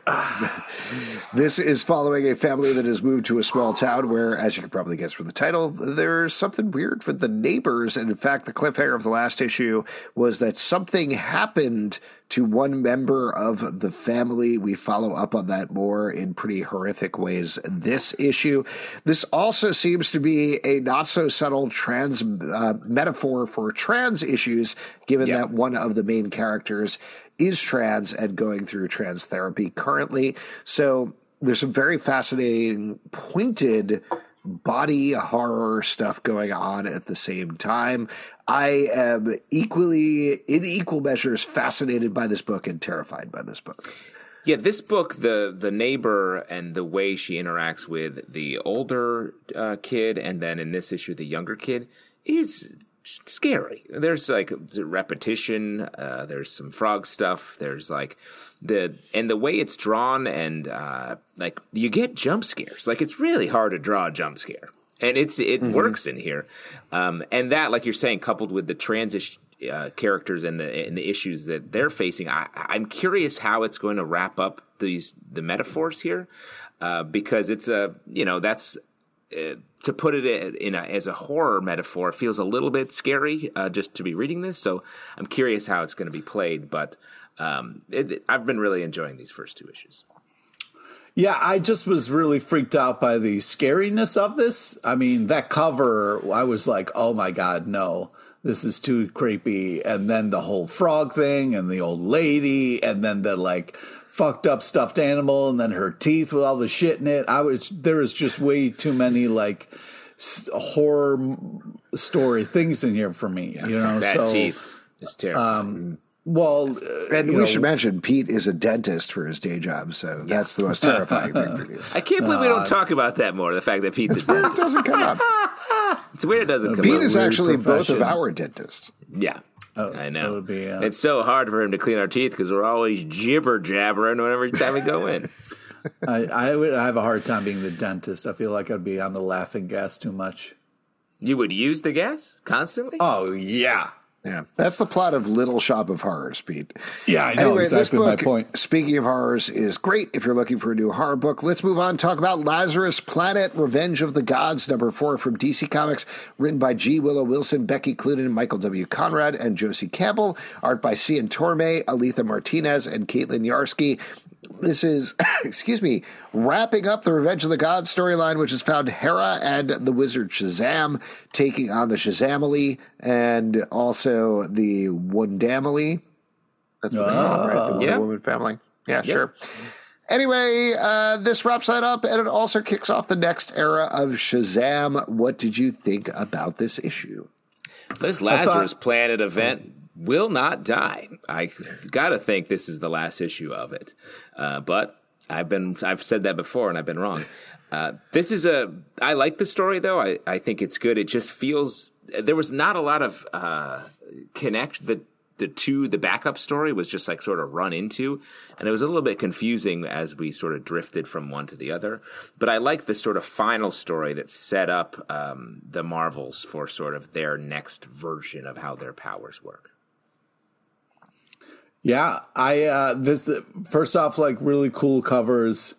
This is following a family that has moved to a small town where, as you can probably guess from the title, there's something weird with the neighbors. And in fact, the cliffhanger of the last issue was that something happened to one member of the family. We follow up on that more in pretty horrific ways this issue. This also seems to be a not so subtle trans uh, metaphor for trans issues, given Yeah. that one of the main characters is trans and going through trans therapy currently. So there's some very fascinating, pointed body horror stuff going on at the same time. I am equally, in equal measures, fascinated by this book and terrified by this book. Yeah, this book, the the neighbor and the way she interacts with the older uh, kid, and then in this issue the younger kid, is scary. There's like repetition. Uh, there's some frog stuff. There's like the and the way it's drawn, and uh, like you get jump scares. Like it's really hard to draw a jump scare, and it's it works in here. Um, and that, like you're saying, coupled with the transition uh, characters and the and the issues that they're facing. I, I'm curious how it's going to wrap up these the metaphors here, uh, because it's a you know that's uh, to put it in a, as a horror metaphor feels a little bit scary uh, just to be reading this. So I'm curious how it's going to be played, but. Um, it, I've been really enjoying these first two issues. Yeah, I just was really freaked out by the scariness of this. I mean, that cover, I was like, oh my God, no, this is too creepy. And then the whole frog thing and the old lady and then the like fucked up stuffed animal and then her teeth with all the shit in it. I was, there was just way too many like horror story things in here for me, you know? Bad so, teeth is terrifying. Well, uh, And we know, should mention Pete is a dentist for his day job, so that's the most terrifying thing for you. [laughs] I can't believe we don't talk about that more. The fact that Pete's a It dentist. doesn't come up. [laughs] It's weird it doesn't come Pete up. Pete is weird actually both of our dentists. Yeah. Oh, I know. would be, uh, it's so hard for him to clean our teeth because we're always jibber jabbering whenever time we go in. [laughs] I, I would I have a hard time being the dentist. I feel like I'd be on the laughing gas too much. You would use the gas constantly? Oh yeah, Yeah, that's the plot of Little Shop of Horrors, Pete. yeah. I know Anyway, exactly this my point. Speaking of horrors, is great if you're looking for a new horror book. Let's move on. Talk about Lazarus Planet: Revenge of the Gods, number four from DC Comics, written by G. Willow Wilson, Becky Cloonan, Michael W. Conrad, and Josie Campbell. Art by Cian Tormey, Alitha Martinez, and Caitlin Yarsky. This is, [coughs] excuse me, wrapping up the Revenge of the Gods storyline, which has found Hera and the wizard Shazam taking on the Shazamily and also the Wundamily. That's what they're right? The Wonder Yeah. Woman family. Yeah, sure. Anyway, uh, this wraps that up, and it also kicks off the next era of Shazam. What did you think about this issue? This Lazarus Planet event will not die. I got to think this is the last issue of it, uh, but I've been I've said that before and I've been wrong. Uh, this is a I like the story though. I, I think it's good. It just feels there was not a lot of uh, connect the the two the backup story was just like sort of run into and it was a little bit confusing as we sort of drifted from one to the other but i like the sort of final story that set up um, the marvels for sort of their next version of how their powers work Yeah, I uh, this first off like really cool covers.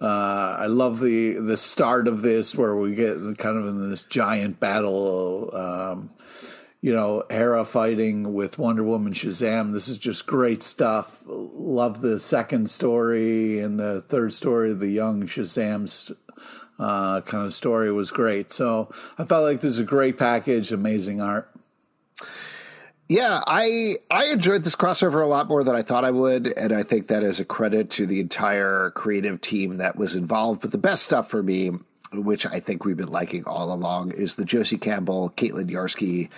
Uh, I love the the start of this where we get kind of in this giant battle. Um, you know, Hera fighting with Wonder Woman, Shazam. This is just great stuff. Love the second story and the third story, the young Shazam's uh, kind of story was great. So I felt like this is a great package, amazing art. Yeah, I I enjoyed this crossover a lot more than I thought I would, and I think that is a credit to the entire creative team that was involved. But the best stuff for me, which I think we've been liking all along, is the Josie Campbell, Caitlin Yarsky,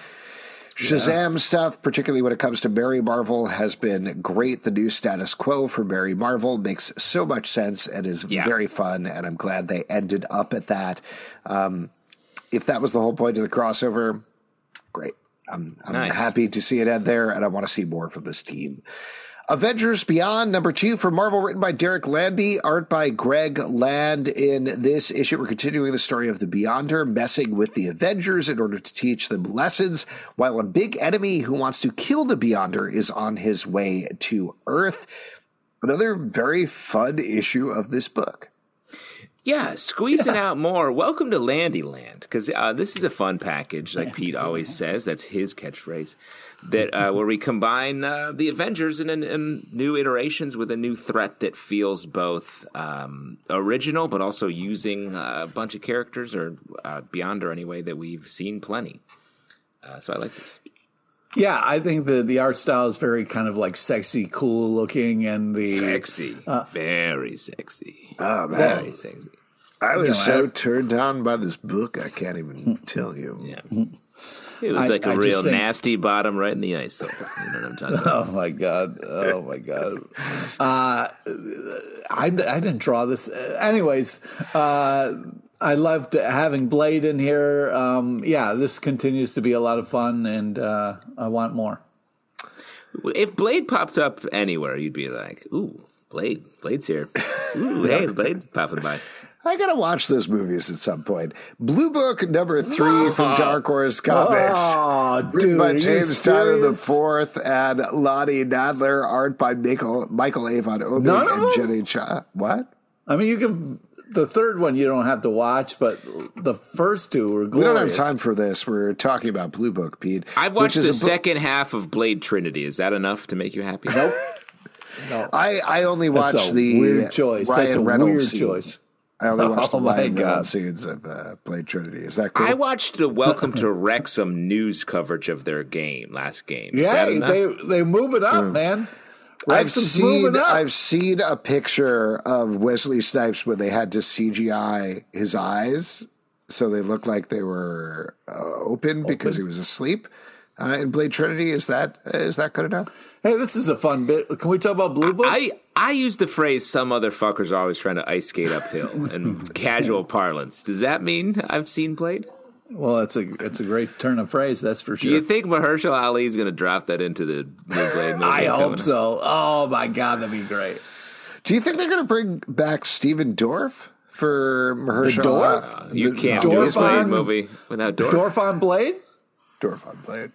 Shazam stuff, particularly when it comes to Mary Marvel, has been great. The new status quo for Mary Marvel makes so much sense and is Yeah. very fun, and I'm glad they ended up at that. Um, if that was the whole point of the crossover, great. I'm, I'm Nice. happy to see it end there, and I want to see more from this team. Avengers Beyond, number two from Marvel, written by Derek Landy, art by Greg Land. In this issue, we're continuing the story of the Beyonder messing with the Avengers in order to teach them lessons, while a big enemy who wants to kill the Beyonder is on his way to Earth. Another very fun issue of this book. Yeah, squeezing out more. Welcome to Landyland, because uh, this is a fun package, like Pete always says. That's his catchphrase. That uh, where we combine uh, the Avengers in, in, new iterations with a new threat that feels both um, original, but also using uh, a bunch of characters or uh, beyond or anyway that we've seen plenty. Uh, so I like this. Yeah, I think the the art style is very kind of like sexy, cool looking, and the Sexy, very sexy, Oh, man. very sexy. I was know, so I- turned on by this book, I can't even tell you. [laughs] Yeah. It was I- like a I just real think- nasty bottom right in the ice. You know what I'm talking [laughs] about? Oh my god! Oh my god! Uh, I I didn't draw this. Uh, Anyways, uh, I loved having Blade in here. Um, yeah, this continues to be a lot of fun, and uh, I want more. If Blade popped up anywhere, you'd be like, "Ooh, Blade! Blade's here! [laughs] Ooh, hey, Blade popping by." I gotta watch those movies at some point. Blue Book number three from Dark Horse Comics. Oh, Written dude, by James Tyler the? Fourth and Lottie Nadler, art by Michael Michael Avon Obig None of and? Jenny Cha. What? I mean, you can. The third one you don't have to watch, but the first two were glorious. We don't have time for this. We're talking about Blue Book, Pete. I've which watched is the a book- second half of Blade Trinity. Is that enough to make you happy? Nope. I I only That's watched a the weird choice. Ryan That's a Reynolds weird scenes. choice. I only [laughs] watched Oh the my Ryan God. Reynolds scenes of uh, Blade Trinity. Is that cool? I watched the Welcome to [laughs] Wrexham news coverage of their game last game. Is Yeah, that they they move it up, man. I've seen. I've seen a picture of Wesley Snipes when they had to CGI his eyes so they looked like they were uh, open because he was asleep. uh, in Blade Trinity. Is that is that good enough? Hey, this is a fun bit. Can we talk about Blue Book? I I use the phrase "some other fuckers are always trying to ice skate uphill" in [laughs] casual parlance. Does that mean I've seen Blade? Well, it's a it's a great turn of phrase, that's for sure. Do you think Mahershala Ali is going to draft that into the new Blade movie? I coming hope up? so. Oh my god, that'd be great. Do you think they're going to bring back Stephen Dorff for Mahershala? Dwarf? Uh, you the- can't the do a Dorf Blade on- movie without Dorf. Dorf on Blade? Dorff on Blade.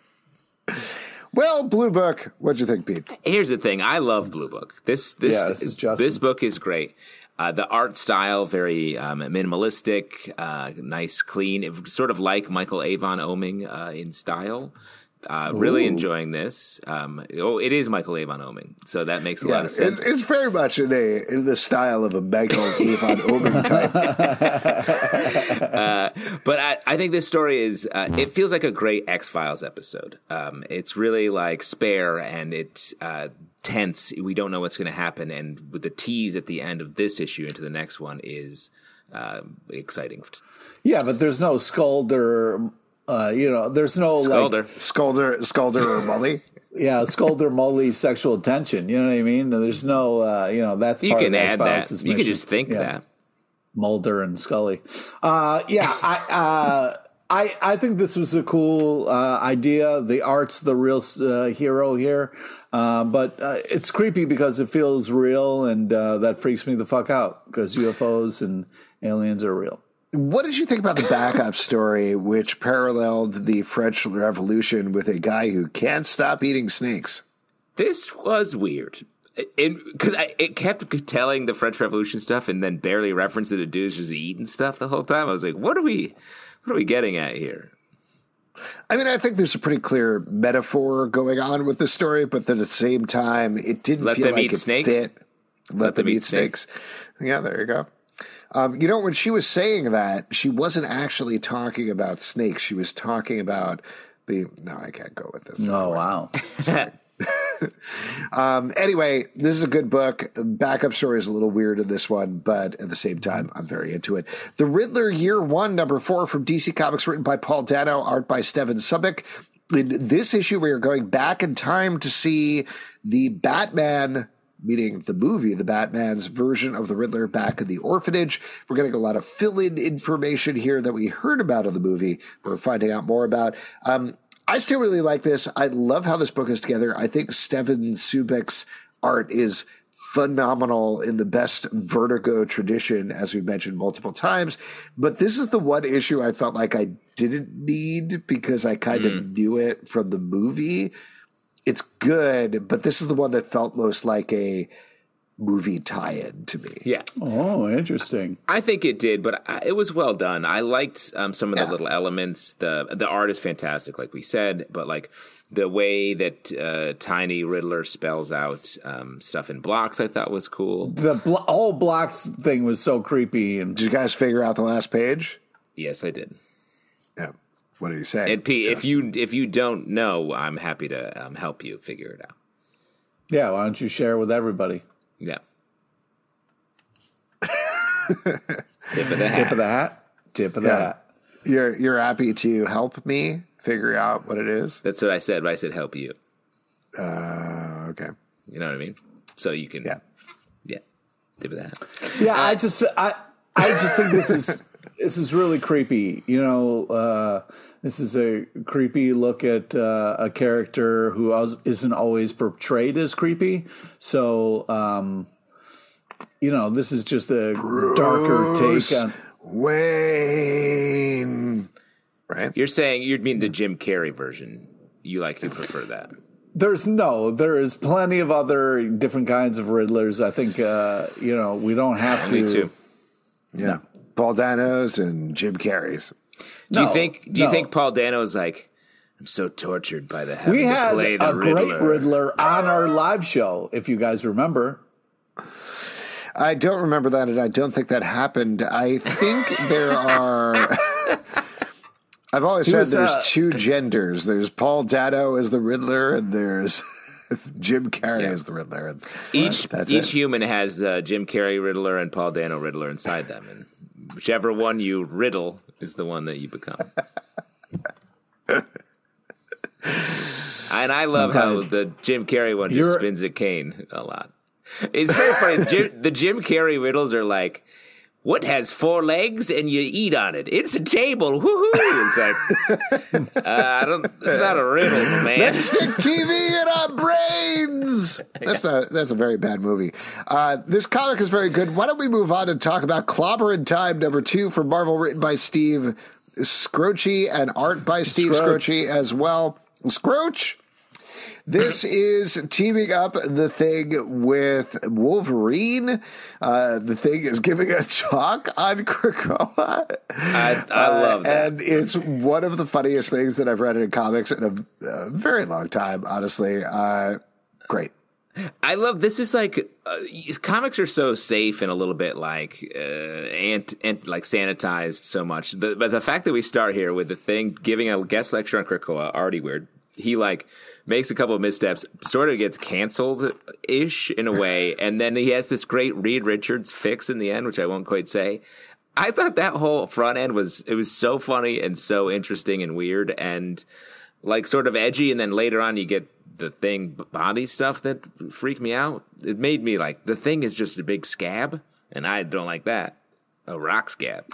Well, Blue Book, what'd you think, Pete? Here's the thing: I love Blue Book. This this Yeah, this is this book is great. Uh, the art style very um, minimalistic, uh, nice, clean, It- sort of like Michael Avon Oeming uh, in style. Uh, really enjoying this. Um, oh, it is Michael Avon Oeming, so that makes a lot of sense. it's very much in a in the style of a Michael Avon [laughs] Omen type. [laughs] But I, I think this story is, uh, it feels like a great X Files episode. Um, it's really like spare and it uh, tense. We don't know what's going to happen. And with the tease at the end of this issue into the next one is uh, exciting. Yeah, but there's no Skulder uh, you know, there's no Sculder. like Sculder, Sculder or Mully. [laughs] yeah, Skulder Mully sexual tension. You know what I mean? There's no uh, you know, that's you part can of add that. X-Files' You can just think Yeah. that. Mulder and Scully. Uh, yeah, I, uh, I I think this was a cool uh, idea. The art's the real uh, hero here, uh, but uh, it's creepy because it feels real, and uh, that freaks me the fuck out because UFOs and aliens are real. What did you think about the backup story, which paralleled the French Revolution with a guy who can't stop eating snakes? This was weird. Because it kept telling the French Revolution stuff and then barely referenced it to dudes just eating stuff the whole time. I was like, what are we, what are we getting at here? I mean, I think there's a pretty clear metaphor going on with the story, but at the same time, it didn't Let feel them like eat it snake? fit. Let, them, them eat eat snake. snakes. Yeah, there you go. Um, you know, when she was saying that, she wasn't actually talking about snakes. She was talking about the. No, I can't go with this. Oh wow! [laughs] [laughs] Um, anyway, this is a good book. Backup story is a little weird in this one, but at the same time, I'm very into it. The Riddler Year One, number four from DC Comics, written by Paul Dano, art by Stevan Subic. In this issue, we are going back in time to see the Batman, meaning the movie, the Batman's version of the Riddler back in the orphanage. We're getting a lot of fill in information here that we heard about in the movie. We're finding out more about. Um, I still really like this. I love how this book is together. I think Stevan Subic's art is phenomenal in the best Vertigo tradition, as we've mentioned multiple times. But this is the one issue I felt like I didn't need because I kind of mm. knew it from the movie. It's good, but this is the one that felt most like a movie tie-in to me. Yeah. Oh, interesting. I think it did, but I, it was well done. I liked um, some of the Yeah. little elements. the The art is fantastic, like we said, but like the way that uh, Tiny Riddler spells out um, stuff in blocks, I thought was cool. The bl- whole blocks thing was so creepy, and Did you guys figure out the last page? Yes, I did. Yeah. What did he say? And P, if you if you don't know, I'm happy to um, help you figure it out. yeah, why don't you share with everybody? Yeah. [laughs] Tip of the hat. Tip of the hat. Tip of the Yeah. hat. You're you're happy to help me figure out what it is. That's what I said. But I said help you. Uh, okay. You know what I mean? So you can. Yeah. Yeah. Tip of the hat. Yeah, I just I I just think this is [laughs] this is really creepy. You know, uh, this is a creepy look at uh, a character who isn't always portrayed as creepy. So, um, you know, this is just a darker take on. Wayne. Right? You're saying you'd mean the Jim Carrey version. You like you prefer that. There's no, there is plenty of other different kinds of Riddlers. I think, uh, you know, we don't have to. Me too. Yeah. Paul Dano's and Jim Carrey's. Do you think? Do you think Paul Dano's like? I'm so tortured by the having We to had play the a Riddler. great Riddler on our live show, if you guys remember. I don't remember that, and I don't think that happened. I think there are. [laughs] I've always He said was, there's uh, two genders. There's Paul Dano as the Riddler, and there's [laughs] Jim Carrey Yeah. as the Riddler. And Each each it. human has uh, Jim Carrey Riddler and Paul Dano Riddler inside them, and whichever one you riddle is the one that you become. And I love how the Jim Carrey one just You're- spins a cane a lot. It's very funny. Jim, the Jim Carrey riddles are like, "What has four legs and you eat on it? It's a table." Woohoo! It's like, [laughs] uh, I don't. It's not a riddle, [laughs] man. Let's stick TV in our brains. That's a that's a very bad movie. Uh, this comic is very good. Why don't we move on and talk about Clobberin' Time number two from Marvel, written by Steve Skroce and art by Steve. Skroce as well. Scroach. This is teaming up the thing with Wolverine. Uh, the thing is giving a talk on Krakoa. I, I love that. And it's one of the funniest things that I've read in comics in a, a very long time, honestly. Uh, great. I love this. Is like uh, comics are so safe and a little bit like uh, ant, ant like sanitized so much. But, but the fact that we start here with the thing giving a guest lecture on Krakoa already weird. He like makes a couple of missteps, sort of gets canceled ish in a way, [laughs] and then he has this great Reed Richards fix in the end, which I won't quite say. I thought that whole front end was it was so funny and so interesting and weird and like sort of edgy, and then later on you get the thing body stuff that freaked me out. It made me like the thing is just a big scab, and I don't like that. A rock scab.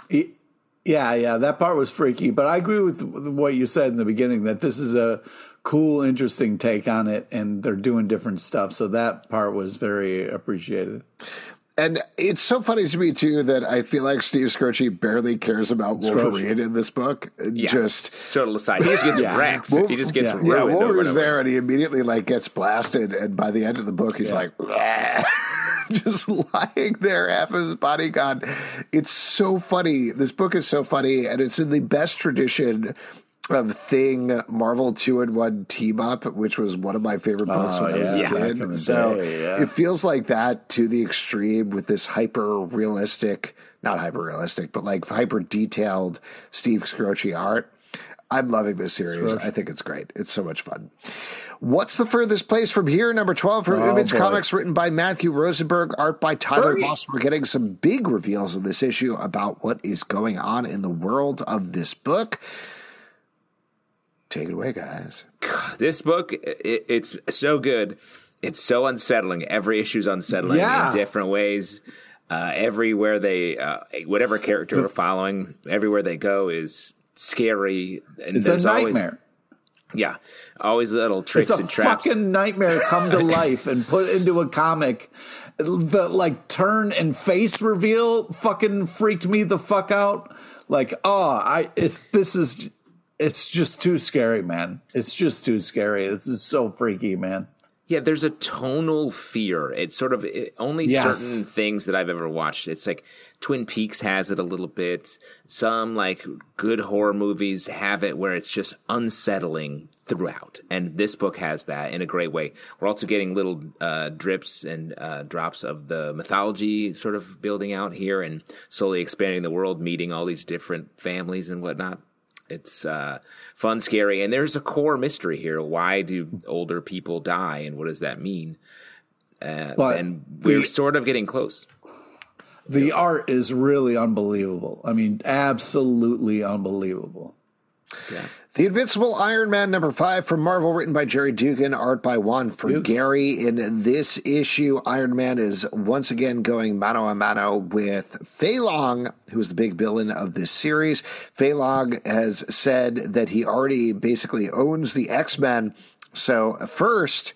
Yeah, yeah, that part was freaky, but I agree with with what you said in the beginning that this is a cool, interesting take on it, and they're doing different stuff. So that part was very appreciated. And it's so funny to me too that I feel like Steve Skroce barely cares about Wolverine in this book. Yeah, Just sort of aside. He just gets Yeah. wrecked. Wolf- he just gets yeah. yeah, ruined. over Wolverine's and over. there and he immediately like gets blasted, and by the end of the book, he's like [laughs] just lying there, half his body gone. It's so funny. This book is so funny, and it's in the best tradition of thing Marvel two in one team up, which was one of my favorite books Oh, when I was a yeah, back kid. So day, yeah. it feels like that to the extreme with this hyper realistic, not hyper realistic, but like hyper detailed Steve Skroce art. I'm loving this series. I think it's great. It's so much fun. What's the furthest place from here? Number 12 from Oh, Image boy. Comics, written by Matthew Rosenberg, art by Tyler Hurry. Moss. We're getting some big reveals in this issue about what is going on in the world of this book. Take it away, guys. This book, it, it's so good. It's so unsettling. Every issue's unsettling Yeah. in different ways. Uh, everywhere they, uh, whatever character we're following, everywhere they go is scary. And It's a there's always- nightmare. yeah, always little tricks It's a and traps. fucking nightmare come to [laughs] life and put into a comic. The like turn and face reveal fucking freaked me the fuck out. Like, oh, I it's this is it's just too scary, man. It's just too scary. This is so freaky, man. Yeah, there's a tonal fear. It's sort of it, only Yes. certain things that I've ever watched. It's like Twin Peaks has it a little bit. Some like good horror movies have it where it's just unsettling throughout. And this book has that in a great way. We're also getting little uh, drips and uh, drops of the mythology sort of building out here and slowly expanding the world, meeting all these different families and whatnot. It's uh, fun, scary, and there's a core mystery here. Why do older people die, and what does that mean? Uh, But and we're the- sort of getting close. The art is really unbelievable. I mean, absolutely unbelievable. Yeah. The Invincible Iron Man number five from Marvel, written by Gerry Duggan, art by Juan Gary. In this issue, Iron Man is once again going mano a mano with Feilong, who's the big villain of this series. Feilong has said that he already basically owns the X Men. So, first,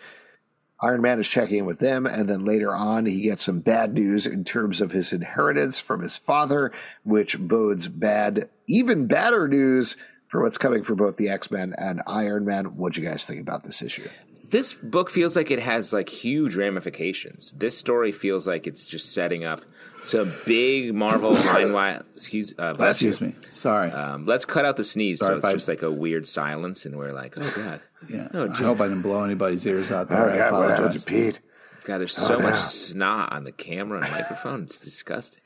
Iron Man is checking in with them, and then later on, he gets some bad news in terms of his inheritance from his father, which bodes bad, even badder news for what's coming for both the X Men and Iron Man. What'd you guys think about this issue? This book feels like it has like huge ramifications. This story feels like it's just setting up some big Marvel line. Excuse, uh, bless you. Excuse me. Sorry. Um, let's cut out the sneeze, Sorry so it's I- just like a weird silence, and we're like, "Oh [sighs] God, yeah. oh, I hope I didn't blow anybody's ears out Oh, there. I apologize. Pete? God, there's so much yeah. snot on the camera and microphone. It's disgusting."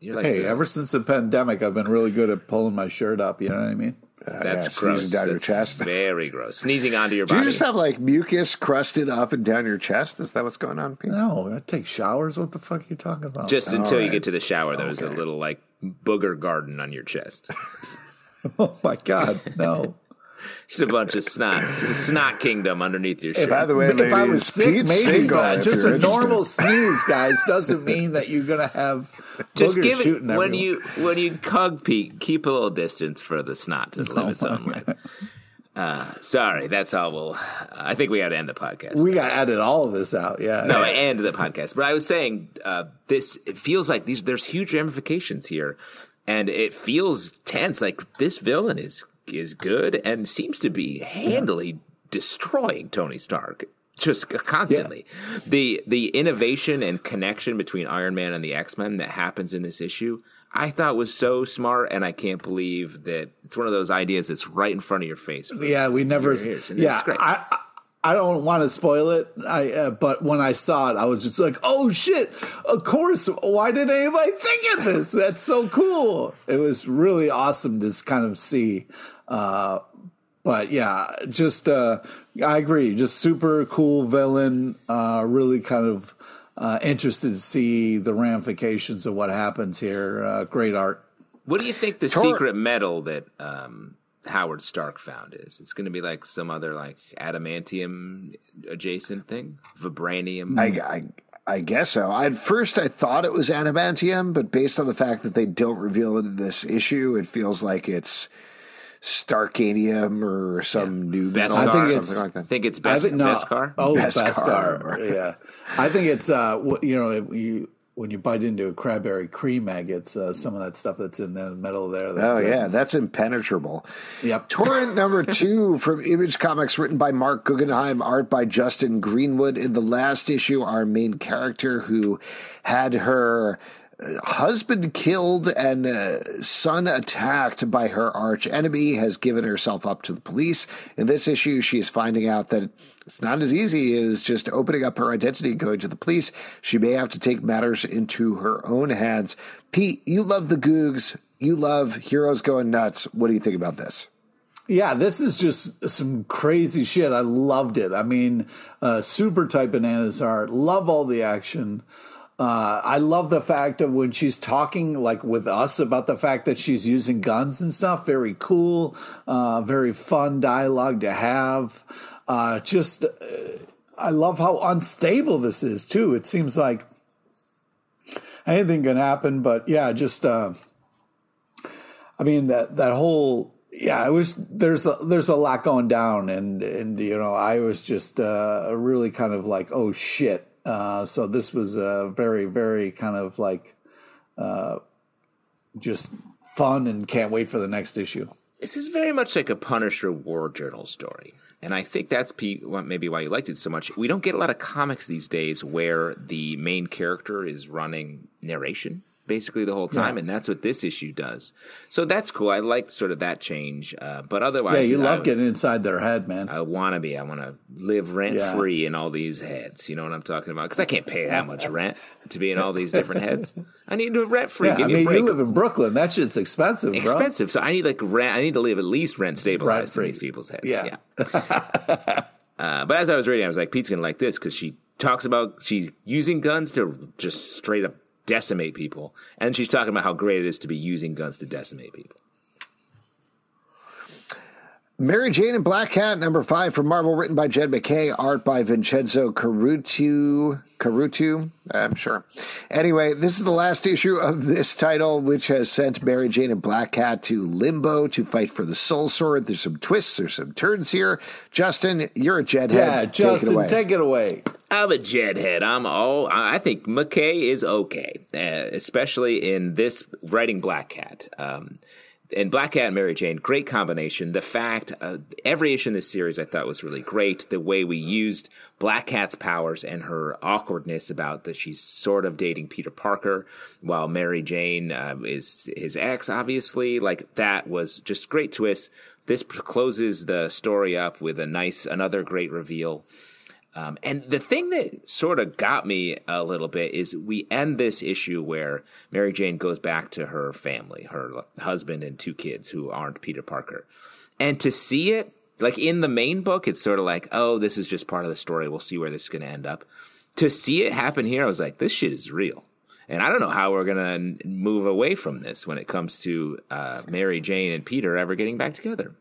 You're like, Hey, the- ever since the pandemic, I've been really good at pulling my shirt up. You know what I mean? Uh, that's yeah, gross. sneezing down your chest. [laughs] Very gross. Sneezing onto your Do you just have like mucus crusted up and down your chest? Is that what's going on, Pete? No, I take showers. What the fuck are you talking about? Just until you get to the shower, there's a little like booger garden on your chest. [laughs] oh my god, no. Just a bunch of snot. It's a snot kingdom underneath your shirt. By the way, if I was sick, Pete maybe, Single, but just a normal sneeze, guys, doesn't mean that you're gonna have [laughs] Just give it shooting when everywhere. you when you hug Pete. Keep a little distance for the snot to live its own life. [laughs] Uh, sorry, that's all. We'll. I think we got to end the podcast. We got to edit all of this out. Yeah. no, end the podcast. But I was saying uh, this. It feels like these. There's huge ramifications here, and it feels tense. Like this villain is is good and seems to be handily destroying Tony Stark. Just constantly, the the innovation and connection between Iron Man and the X Men that happens in this issue, I thought was so smart, and I can't believe that it's one of those ideas that's right in front of your face. Yeah, we never. years, yeah, it's great. I, I I don't want to spoil it. I uh, but when I saw it, I was just like, "Oh shit! Of course! Why didn't anybody think of this? That's so cool!" It was really awesome to kind of see. Uh, but yeah, just uh, I agree. Just super cool villain. Uh, really kind of uh, interested to see the ramifications of what happens here. Uh, great art. What do you think the Tor- secret metal that um, Howard Stark found is? It's going to be like some other like adamantium adjacent thing, vibranium. I, I, I guess so. At first, I thought it was adamantium, but based on the fact that they don't reveal it in this issue, it feels like it's Starkanium or some new metal Beskar. I think something it's- like that. I think it's I think no. Beskar. Oh, Beskar. Beskar. yeah, I think it's uh, you know, if you when you bite into a Cadbury cream egg, it's uh, some of that stuff that's in the middle there. Oh That's, uh, yeah, that's impenetrable. Yep. Torrent number [laughs] two from Image Comics, written by Marc Guggenheim, art by Justin Greenwood. In the last issue, our main character who had her husband killed and uh, son attacked by her arch enemy has given herself up to the police. In this issue, she is finding out that it's not as easy as just opening up her identity and going to the police. She may have to take matters into her own hands. Pete, you love the Googs. You love heroes going nuts. What do you think about this? Yeah, this is just some crazy shit. I loved it. I mean, uh, super tight bananas art. Love all the action. Uh, I love the fact of when she's talking like with us about the fact that she's using guns and stuff. Very cool, uh, very fun dialogue to have. Uh, just, uh, I love how unstable this is too. It seems like anything can happen, but yeah, just. Uh, I mean that that whole yeah, it was there's a, there's a lot going down, and and you know I was just uh, really kind of like oh shit. Uh, so this was uh, very very kind of like uh, just fun, and can't wait for the next issue. This is very much like a Punisher War Journal story. And I think that's maybe why you liked it so much. We don't get a lot of comics these days where the main character is running narration basically the whole time, and that's what this issue does. So that's cool. I like sort of that change. Uh, but otherwise, Yeah, you I, love getting inside their head, man. I want to be. I want to live rent Yeah. free in all these heads. You know what I'm talking about? Because I can't pay that much rent to be in all these different heads. [laughs] I need to rent free. yeah, Give I mean break. you live in Brooklyn. That shit's expensive, bro. expensive. So I need like rent. I need to live at least rent stabilized in these people's heads. Yeah. [laughs] uh, but as I was reading, I was like, Pete's gonna like this because she talks about she's using guns to just straight up decimate people, and she's talking about how great it is to be using guns to decimate people. Mary Jane and Black Cat, number five from Marvel, written by Jed MacKay, art by Vincenzo Carratù. Carutu, I'm sure. Anyway, this is the last issue of this title, which has sent Mary Jane and Black Cat to limbo to fight for the Soul Sword. There's some twists, there's some turns here. Justin, you're a Jedhead. Yeah, Take it Justin, away. take it away. I'm a Jedhead. I'm all. I think MacKay is okay, uh, especially in this writing Black Cat. Um, and Black Cat and Mary Jane, great combination. The fact uh, every issue in this series I thought was really great. The way we used Black Cat's powers and her awkwardness about that she's sort of dating Peter Parker, while Mary Jane uh, is his ex. Obviously, like that was just great twist. This closes the story up with a nice, another great reveal. Um, and the thing that sort of got me a little bit is we end this issue where Mary Jane goes back to her family, her husband and two kids who aren't Peter Parker. And to see it, like in the main book, it's sort of like, oh, this is just part of the story. We'll see where this is going to end up. To see it happen here, I was like, this shit is real. And I don't know how we're going to move away from this when it comes to uh, Mary Jane and Peter ever getting back together.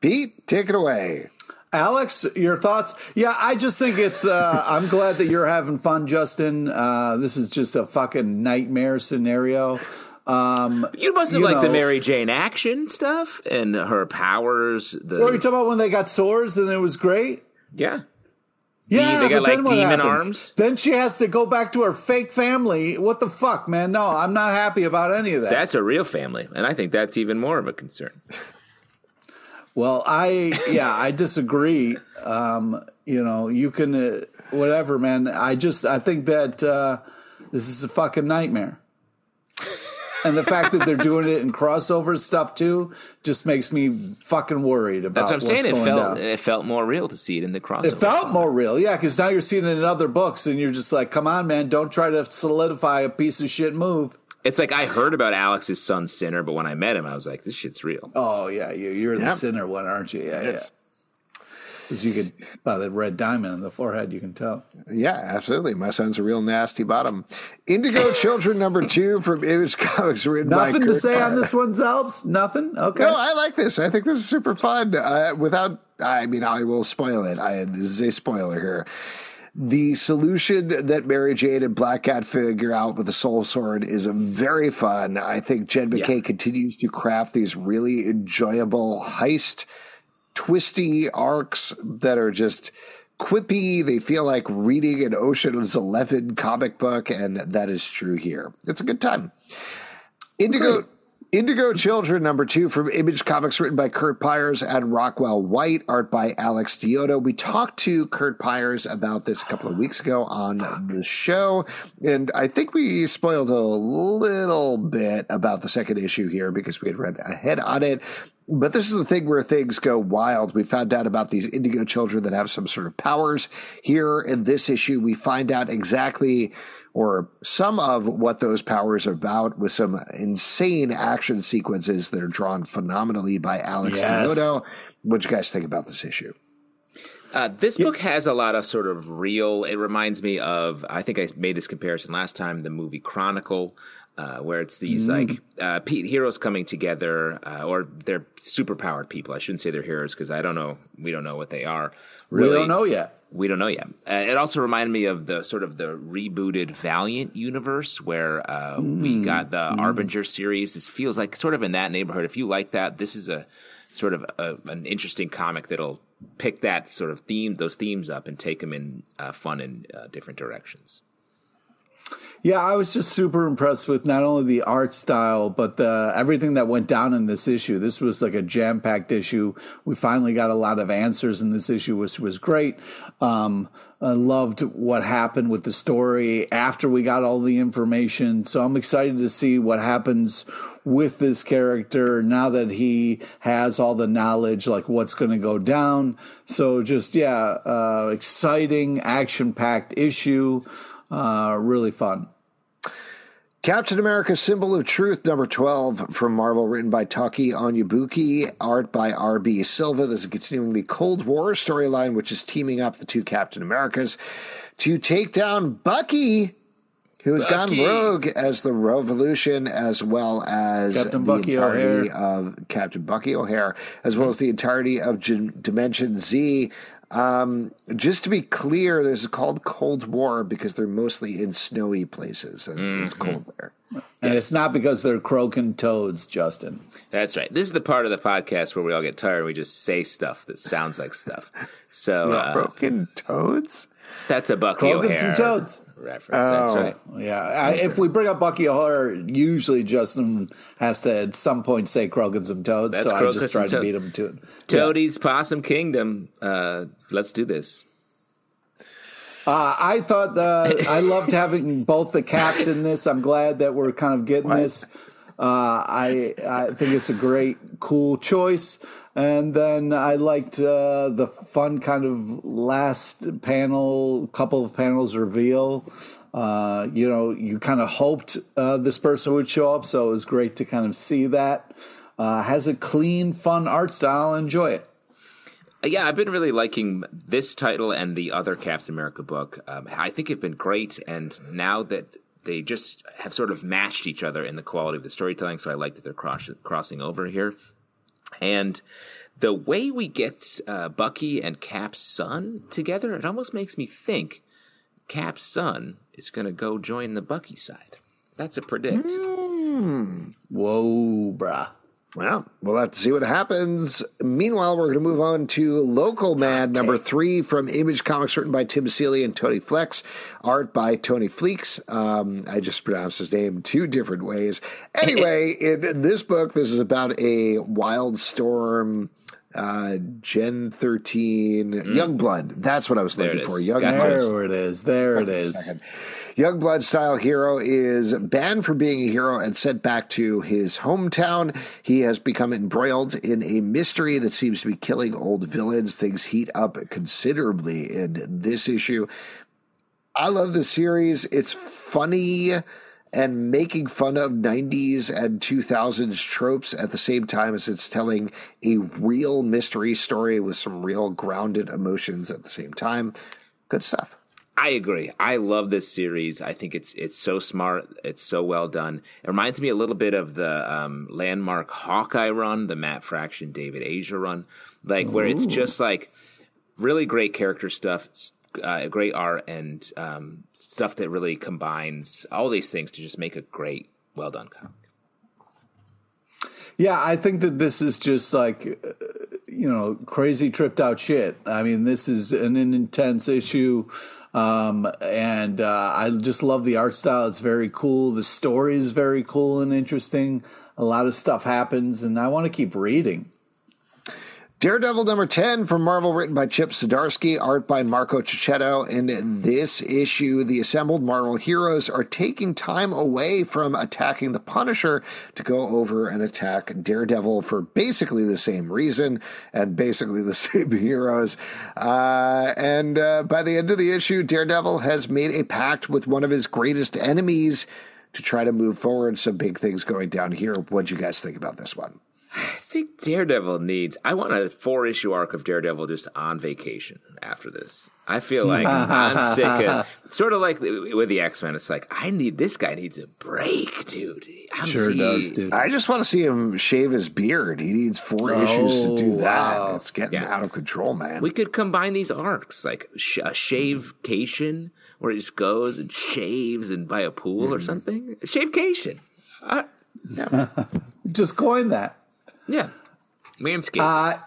Pete, take it away. Alex, your thoughts? Yeah, I just think it's. Uh, [laughs] I'm glad that you're having fun, Justin. Uh, this is just a fucking nightmare scenario. Um, you must have liked the Mary Jane action stuff and her powers. The, what are you talking about when they got swords and it was great? Yeah. Yeah, they got like demon arms. Then she has to go back to her fake family. What the fuck, man? No, I'm not happy about any of that. That's a real family, and I think that's even more of a concern. [laughs] Well, I yeah, I disagree. Um, you know, you can uh, whatever, man. I just I think that uh, this is a fucking nightmare. And the fact that they're doing it in crossover stuff too just makes me fucking worried about. That's what I'm what's saying. It felt down. it felt more real to see it in the crossover. It felt more real, yeah, because now you're seeing it in other books, and you're just like, "Come on, man, don't try to solidify a piece of shit move." It's like I heard about Alex's son Sinner, but when I met him, I was like, "This shit's real." Oh yeah, you, you're the sinner one, aren't you? Yeah, yeah. Because you could by the red diamond on the forehead, you can tell. Yeah, absolutely. My son's a real nasty bottom. Indigo [laughs] Children number two from Image Comics, written by Nothing to Kurt say on this one, Zelbs. Nothing. Okay. No, I like this. I think this is super fun. Uh, without, I mean, I will spoil it. I, this is a spoiler here. The solution that Mary Jane and Black Cat figure out with the Soul Sword is very fun. I think Jed MacKay Yeah. continues to craft these really enjoyable heist, twisty arcs that are just quippy. They feel like reading an Ocean's Eleven comic book, and that is true here. It's a good time. Indigo Indigo Children number two from Image Comics, written by Curt Pires and Rockwell White, art by Alex Diotto. We talked to Curt Pires about this a couple of weeks ago on the show, and I think we spoiled a little bit about the second issue here because we had read ahead on it. But this is the thing where things go wild. We found out about these indigo children that have some sort of powers. Here in this issue, we find out exactly or some of what those powers are about with some insane action sequences that are drawn phenomenally by Alex Yes. Diotto. What do you guys think about this issue? Uh, this book has a lot of sort of real. It reminds me of. I think I made this comparison last time. The movie Chronicle, uh, where it's these like uh, pe- heroes coming together, uh, or they're superpowered people. I shouldn't say they're heroes because I don't know. We don't know what they are. we Really, don't know yet. We don't know yet. Uh, it also reminded me of the sort of the rebooted Valiant universe where uh, we got the Harbinger series. This feels like sort of in that neighborhood. If you like that, this is a sort of a, an interesting comic that'll pick that sort of theme, those themes up, and take them in uh, fun and uh, different directions. Yeah, I was just super impressed with not only the art style, but the everything that went down in this issue. This was like a jam packed issue. We finally got a lot of answers in this issue, which was great. Um, I loved what happened with the story after we got all the information. So I'm excited to see what happens with this character now that he has all the knowledge, like what's going to go down. So just, yeah, uh, exciting, action packed issue. Uh, really fun. Captain America Symbol of Truth, number 12 from Marvel, written by Tochi Onyebuchi, art by R.B. Silva. This is continuing the Cold War storyline, which is teaming up the two Captain Americas to take down Bucky, who has gone rogue as the Revolution, as well as Captain the Bucky entirety O'Hare. of Captain Bucky O'Hare, as well as the entirety of Gen- Dimension Z. Um, just to be clear, this is called Cold War because they're mostly in snowy places and it's cold there. And it's not because they're croaking toads, Justin. That's right. This is the part of the podcast where we all get tired and we just say stuff that sounds like stuff. So [laughs] uh, Broken toads? that's a Bucky Croaking O'Hare some toads. Reference. That's Oh. right. Yeah, I, if we bring up Bucky O'Hare, usually Justin has to at some point say croaking some toads. That's so I just tried to toad- beat him to it. Toadies' Possum Kingdom. Uh, let's do this. Uh, I thought the, I loved having both the caps in this. I'm glad that we're kind of getting this. Uh, I I think it's a great, cool choice. And then I liked uh, the fun kind of last panel, couple of panels reveal. Uh, you know, you kind of hoped uh, this person would show up, so it was great to kind of see that. Uh, has a clean, fun art style. Enjoy it. Yeah, I've been really liking this title and the other Captain America book. Um, I think it's been great, and now that they just have sort of matched each other in the quality of the storytelling, so I like that they're cross- crossing over here. And the way we get uh, Bucky and Cap's son together, it almost makes me think Cap's son is going to go join the Bucky side. That's a predict. Mm. Whoa, bruh. Well, we'll have to see what happens. Meanwhile, we're going to move on to Local Man number three from Image Comics, written by Tim Seeley and Tony Flex, art by Tony Fleecs. Um, I just pronounced his name two different ways. Anyway, [laughs] in this book, this is about a Wildstorm uh, Gen 13 mm. Young Blood. That's what I was looking for. Young There it is. There it is. Youngblood style hero is banned from being a hero and sent back to his hometown. He has become embroiled in a mystery that seems to be killing old villains. Things heat up considerably in this issue. I love the series. It's funny and making fun of 90s and 2000s tropes at the same time as it's telling a real mystery story with some real grounded emotions at the same time. Good stuff. I agree. I love this series. I think it's it's so smart. It's so well done. It reminds me a little bit of the um, landmark Hawkeye run, the Matt Fraction, David Asia run, like Ooh. where it's just like really great character stuff, uh, great art, and um, stuff that really combines all these things to just make a great, well done comic. Yeah, I think that this is just like uh, you know crazy tripped out shit. I mean, this is an, an intense issue. Um, and uh, I just love the art style. It's very cool. The story is very cool and interesting. A lot of stuff happens, and I want to keep reading. Daredevil number 10 from Marvel, written by Chip Zdarsky, art by Marco Checchetto. In this issue, the assembled Marvel heroes are taking time away from attacking the Punisher to go over and attack Daredevil for basically the same reason and basically the [laughs] same heroes. Uh, and uh, by the end of the issue, Daredevil has made a pact with one of his greatest enemies to try to move forward. Some big things going down here. What do you guys think about this one? I think Daredevil needs. I want a four issue arc of Daredevil just on vacation after this. I feel like [laughs] I'm sick of sort of like with the X Men. It's like I need this guy needs a break, dude. I'm sure does, dude. I just want to see him shave his beard. He needs four oh, issues to do that. Wow. It's getting yeah. out of control, man. We could combine these arcs, like sh- a shavecation, where he just goes and shaves and by a pool mm. or something. Shavecation. I, yeah. [laughs] just coin that. Yeah. Manscaped. Uh,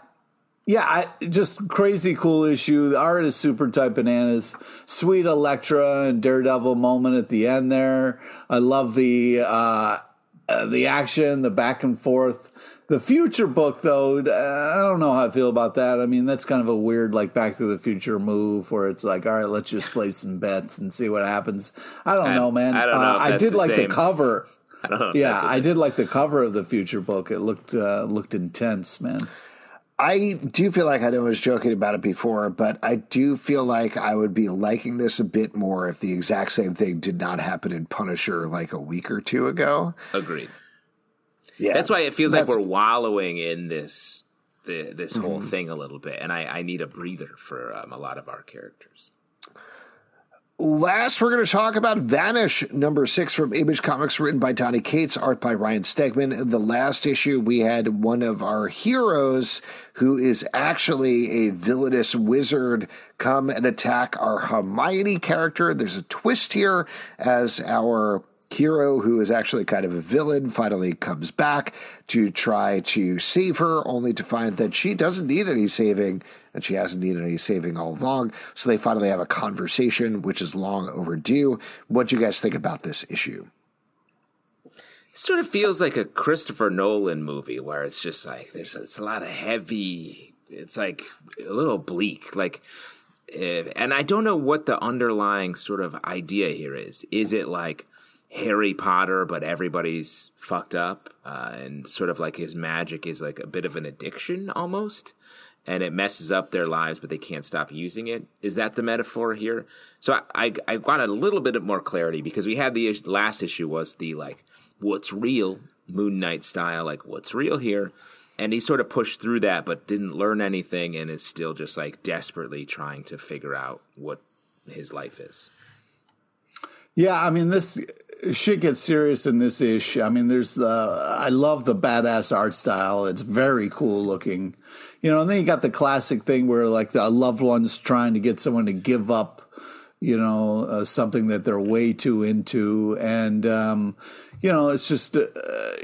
yeah, I, just crazy cool issue. The art is super tight bananas. Sweet Elektra and Daredevil moment at the end there. I love the uh, uh, the action, the back and forth. The future book, though, I don't know how I feel about that. I mean, that's kind of a weird, like, Back to the Future move where it's like, all right, let's just play some bets and see what happens. I don't I, know, man. I don't know. Uh, I did the like same. the cover. [laughs] I know. yeah, I did like the cover of the future book. It looked uh, looked intense, man. I do feel like I know I was joking about it before, but I do feel like I would be liking this a bit more if the exact same thing did not happen in Punisher like a week or two ago. Agreed. Yeah, that's why it feels like we're wallowing in this the, this whole mm-hmm. thing a little bit, and I, I need a breather for um, a lot of our characters. Last, we're going to talk about Vanish, number six from Image Comics, written by Donny Cates, art by Ryan Stegman. The last issue, we had one of our heroes, who is actually a villainous wizard, come and attack our Hermione character. There's a twist here as our hero, who is actually kind of a villain, finally comes back to try to save her, only to find that she doesn't need any saving and she hasn't needed any saving all along. So they finally have a conversation, which is long overdue. What do you guys think about this issue? It sort of feels like a Christopher Nolan movie where it's just like there's it's a lot of heavy. It's like a little bleak, like. Eh, and I don't know what the underlying sort of idea here is. Is it like Harry Potter, but everybody's fucked up, uh, and sort of like his magic is like a bit of an addiction almost? And it messes up their lives, but they can't stop using it. Is that the metaphor here? So I, I, I wanted a little bit of more clarity because we had the last issue was the like, what's real Moon Knight style, like what's real here. And he sort of pushed through that, but didn't learn anything and is still just like desperately trying to figure out what his life is. Yeah, I mean, this shit gets serious in this ish. I mean, there's the I love the badass art style. It's very cool looking, you know. And then you got the classic thing where like the loved ones trying to get someone to give up, you know, uh, something that they're way too into, and um, you know, it's just uh,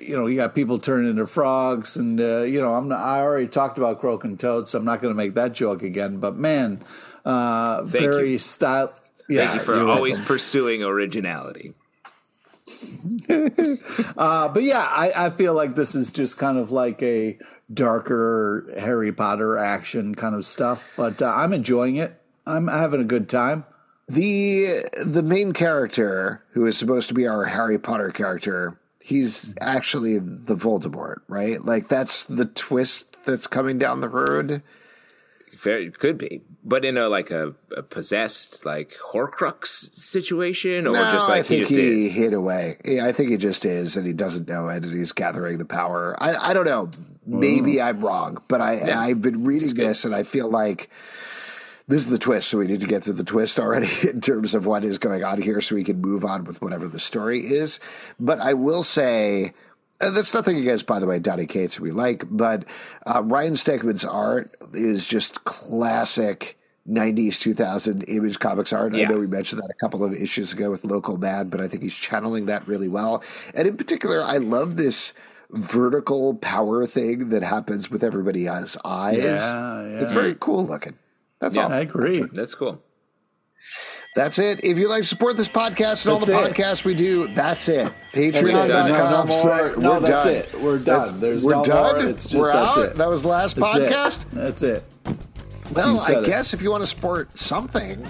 you know, you got people turning into frogs, and uh, you know, I'm I already talked about Croaking Toad, so I'm not going to make that joke again. But man, uh, very you. style. Yeah, Thank you for always welcome. pursuing originality. [laughs] Uh, but yeah, I, I feel like this is just kind of like a darker Harry Potter action kind of stuff. But uh, I'm enjoying it. I'm having a good time. The the main character, who is supposed to be our Harry Potter character, he's actually the Voldemort, right? Like that's the twist that's coming down the road. Very could be, but in a like a, a possessed like Horcrux situation, or No, just like I think he just he is. hid away. Yeah, I think he just is, and he doesn't know it, and he's gathering the power. I, I don't know. Maybe I'm wrong, but I Yeah, I've been reading this, and I feel like this is the twist. So we need to get to the twist already [laughs] in terms of what is going on here, so we can move on with whatever the story is. But I will say. Uh, that's nothing against, by the way, Donny Cates, who we like, but uh, Ryan Stegman's art is just classic 90s, 2000 image comics art. I know we mentioned that a couple of issues ago with Local Man, but I think he's channeling that really well. And in particular, I love this vertical power thing that happens with everybody else's eyes. Yeah, yeah. It's very cool looking. That's Yeah. all. I agree. That's cool. That's it. If you'd like to support this podcast and all the it. podcasts we do, that's it. That's it. Patreon.com. No, no No, we're that's done. it. We're done. That's- There's we're no done. more. It's just we're that's out. it. That was the last That's podcast. It. That's it. Well, I it. guess if you want to support something,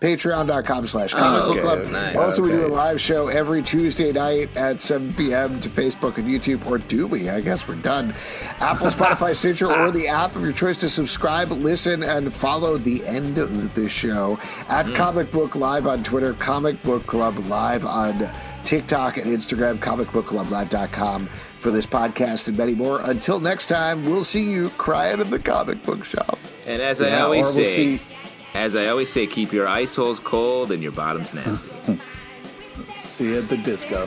patreon.com slash ah, comic book okay, club. nice. Also, we do a live show every Tuesday night at 7 p.m. to Facebook and YouTube, or do we? I guess we're done. Apple, Spotify, [laughs] Stitcher, or the app of your choice to subscribe, listen, and follow the end of the show at hmm. Comic Book Live on Twitter, Comic Book Club Live on TikTok and Instagram, comicbookclublive.com for this podcast and many more. Until next time, we'll see you crying in the comic book shop. And as I always we'll say, see- as I always say, keep your ice holes cold and your bottoms nasty. [laughs] See you at the disco.